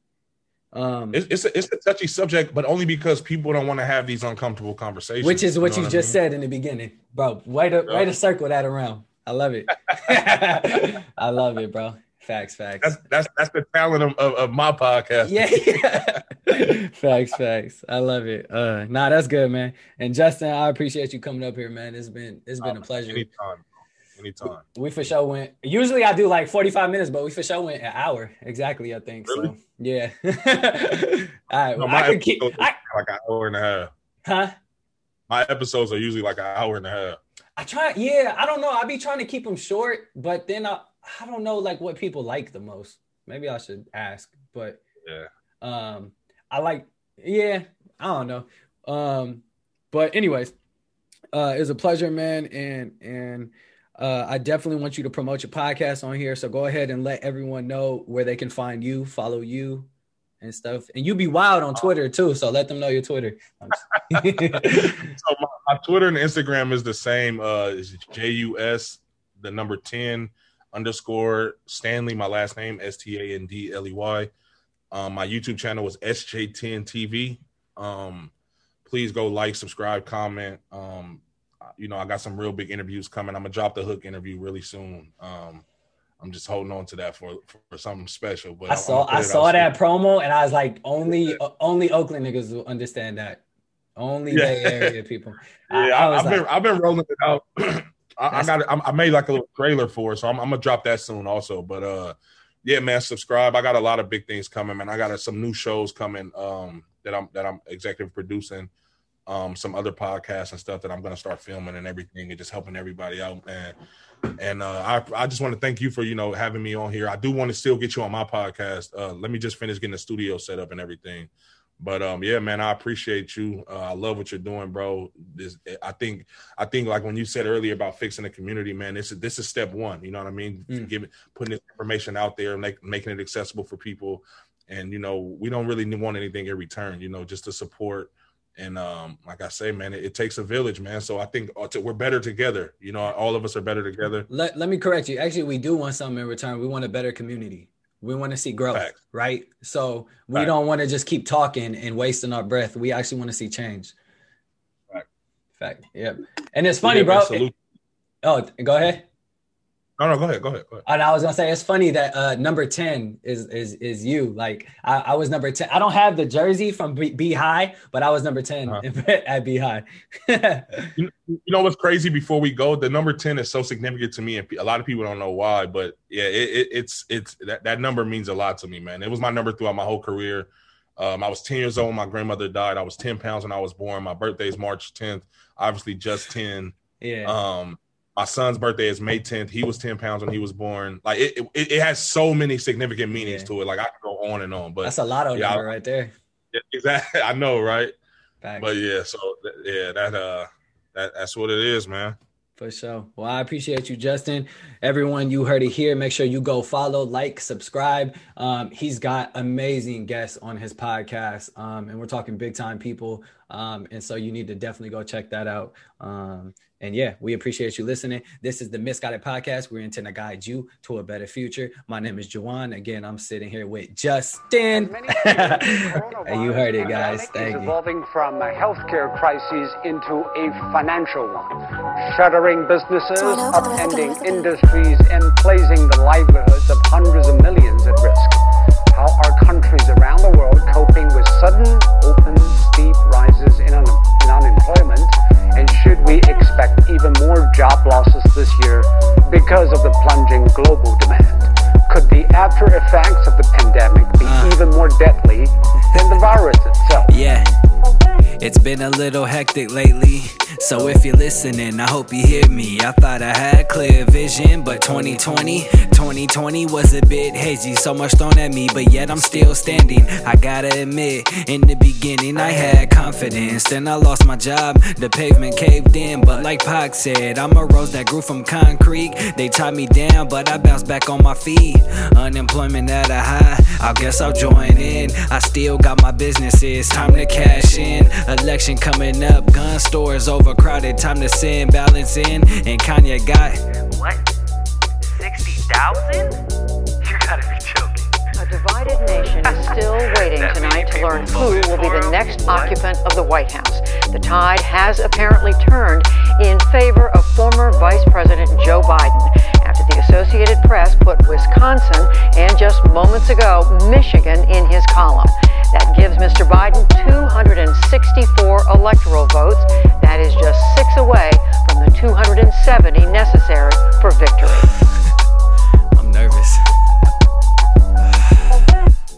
[SPEAKER 2] Um, it's it's a, it's a touchy subject, but only because people don't want to have these uncomfortable conversations.
[SPEAKER 1] Which is what you, know you what just mean? said in the beginning, bro. Way to way to circle that around. I love it. I love it, bro. Facts, facts.
[SPEAKER 2] That's that's that's the talent of, of, of my podcast.
[SPEAKER 1] Yeah, yeah. facts, facts. I love it. Uh nah, that's good, man. And Justin, I appreciate you coming up here, man. It's been it's been a pleasure.
[SPEAKER 2] Anytime anytime.
[SPEAKER 1] We for sure went. Usually I do like 45 minutes, but we for sure went an hour exactly. I think really? so. Yeah. All right. No, well, I could keep I,
[SPEAKER 2] like an hour and a half.
[SPEAKER 1] Huh?
[SPEAKER 2] my episodes are usually like an hour and a half.
[SPEAKER 1] I try, yeah. I don't know. I be trying to keep them short, but then I, I don't know like what people like the most. Maybe I should ask, but
[SPEAKER 2] yeah.
[SPEAKER 1] Um, I like, yeah. I don't know. Um, but anyways, uh, it's a pleasure, man, and and uh, I definitely want you to promote your podcast on here. So go ahead and let everyone know where they can find you, follow you, and stuff. And you be wild on Twitter too, so let them know your Twitter. so
[SPEAKER 2] my, my, Twitter and Instagram is the same. Uh, is J U S the number ten underscore Standley. My last name S T A N D L E Y. Um, my YouTube channel is SJ10 TV. Um, please go like, subscribe, comment. Um, you know, I got some real big interviews coming. I'm gonna drop the hook interview really soon. Um, I'm just holding on to that for for something special. But
[SPEAKER 1] I saw I saw that soon. promo and I was like, only yeah. only Oakland niggas will understand that. Only yeah. Bay Area people.
[SPEAKER 2] yeah, I, have like, been I've been rolling it out. I, I, got I made like a little trailer for it, so I'm, I'm, gonna drop that soon also. But uh, yeah, man, subscribe. I got a lot of big things coming, man. I got some new shows coming um that I'm that I'm executive producing um, some other podcasts and stuff that I'm going to start filming and everything and just helping everybody out, man. And uh, I, I just want to thank you for you know having me on here. I do want to still get you on my podcast. Uh, let me just finish getting the studio set up and everything. But um, yeah, man, I appreciate you. Uh, I love what you're doing, bro. This, I think, I think, like when you said earlier about fixing the community, man, this is this is step one. You know what I mean? Mm. Giving, putting this information out there, make, making it accessible for people, and you know, we don't really want anything in return. You know, just to support and um, like I say, man, it, it, takes a village, man. So I think uh, we're better together. You know, all of us are better together.
[SPEAKER 1] Let, let me correct you. Actually, we do want something in return. We want a better community. We want to see growth, Fact. right? So we Fact. don't want to just keep talking and wasting our breath. We actually want to see change. Fact. Fact. Yep. And it's funny, yeah, bro. oh, go ahead.
[SPEAKER 2] No, no, go ahead, go ahead, go ahead. And
[SPEAKER 1] I was gonna say it's funny that uh, number ten is is is you. Like I, I, was number ten. I don't have the jersey from B, B High, but I was number 10 uh-huh. at B High.
[SPEAKER 2] you, you know what's crazy? Before we go, the number ten is so significant to me, and a lot of people don't know why. But yeah, it, it, it's it's that that number means a lot to me, man. It was my number throughout my whole career. Um, I was 10 years old. When my grandmother died. I was 10 pounds when I was born. My birthday is March 10th. Obviously, just 10.
[SPEAKER 1] Yeah.
[SPEAKER 2] Um, my son's birthday is May 10th. He was 10 pounds when he was born. Like it, it, it has so many significant meanings yeah. to it. Like I could go on and on, but
[SPEAKER 1] that's a lot of yeah, number right there.
[SPEAKER 2] Yeah, exactly. I know, right? But yeah, so yeah, that uh, that that's what it is, man.
[SPEAKER 1] For sure. Well, I appreciate you, Justin. Everyone, you heard it here. Make sure you go follow, like, subscribe. Um, he's got amazing guests on his podcast, um, and we're talking big time people. Um, and so you need to definitely go check that out. And yeah, we appreciate you listening. This is the Misguided Podcast. We're intending to guide you to a better future. My name is Juwan. Again, I'm sitting here with Justin. And you heard it, guys. Thank you.
[SPEAKER 3] Evolving from a healthcare crisis into a financial one, shuttering businesses, upending industries, and placing the livelihoods of hundreds of millions at risk. How are countries around the world coping with sudden, open, steep rises in, un- in unemployment? And should we expect even more job losses this year because of the plunging global demand? Could the after effects of the pandemic be uh. even more deadly than the virus itself?
[SPEAKER 4] Yeah. It's been a little hectic lately, so if you're listening, I hope you hear me. I thought I had clear vision, but 2020, 2020 was a bit hazy. So much thrown at me, but yet I'm still standing. I gotta admit, in the beginning I had confidence, then I lost my job. The pavement caved in, but like Pac said, I'm a rose that grew from concrete. They tied me down, but I bounced back on my feet. Unemployment at a high, I guess I'll join in. I still got my businesses, time to cash in. Election coming up, gun stores overcrowded. Time to send balance in. And Kanye got
[SPEAKER 5] what? Sixty thousand? You gotta be joking.
[SPEAKER 6] A divided nation is still waiting tonight to learn who will be the next what? occupant of the White House. The tide has apparently turned in favor of former Vice President Joe Biden after the Associated Press put Wisconsin and just moments ago Michigan in his column. That gives Mr. Biden 264 electoral votes. That is just six away from the 270 necessary for victory.
[SPEAKER 4] I'm nervous.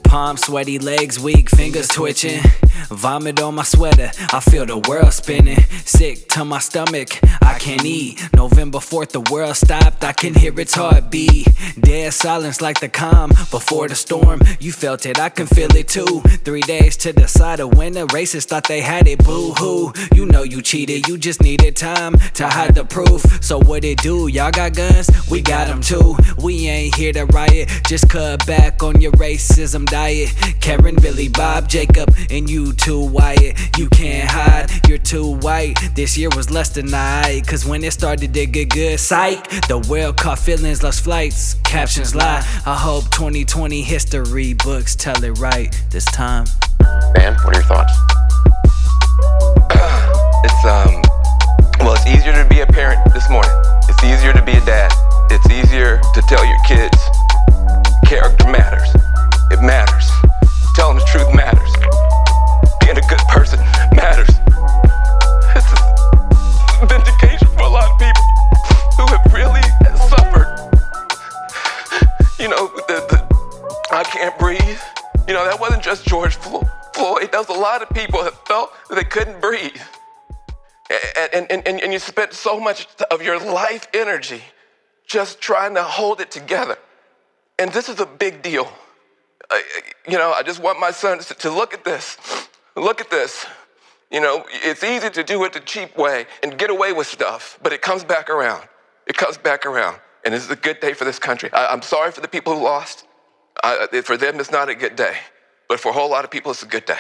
[SPEAKER 4] Palms sweaty, legs weak, fingers twitching.
[SPEAKER 1] Vomit on my sweater, I feel the world spinning. Sick to my stomach, I can't eat. November 4th, the world stopped, I can hear its heartbeat. Dead silence like the calm before the storm. You felt it, I can feel it too. Three days to decide a winner. Racists thought they had it, boo hoo. You know you cheated, you just needed time to hide the proof. So what it do? Y'all got guns? We got them too. We ain't here to riot, just cut back on your racism diet. Karen, Billy, Bob, Jacob, and you too, Wyatt. You can't hide, you're too white. This year was less than I, cause when it started to get good, psych. The world caught feelings, lost flights, captions lie. I hope 2020 history books tell it right this time.
[SPEAKER 7] Man, what are your thoughts? it's, um, well, it's easier to be a parent this morning. It's easier to be a dad. It's easier to tell your kids character matters. It matters. Tell them the truth matters. Being a good person matters. It's a vindication for a lot of people who have really suffered. You know, the, the I can't breathe. You know, that wasn't just George Floyd. That was a lot of people that felt that they couldn't breathe. And, and, and, and you spent so much of your life energy just trying to hold it together. And this is a big deal. I, you know, I just want my son to look at this. Look at this. You know, it's easy to do it the cheap way and get away with stuff, but it comes back around. It comes back around. And this is a good day for this country. I, am sorry for the people who lost. I, for them, it's not a good day. But for a whole lot of people, it's a good day.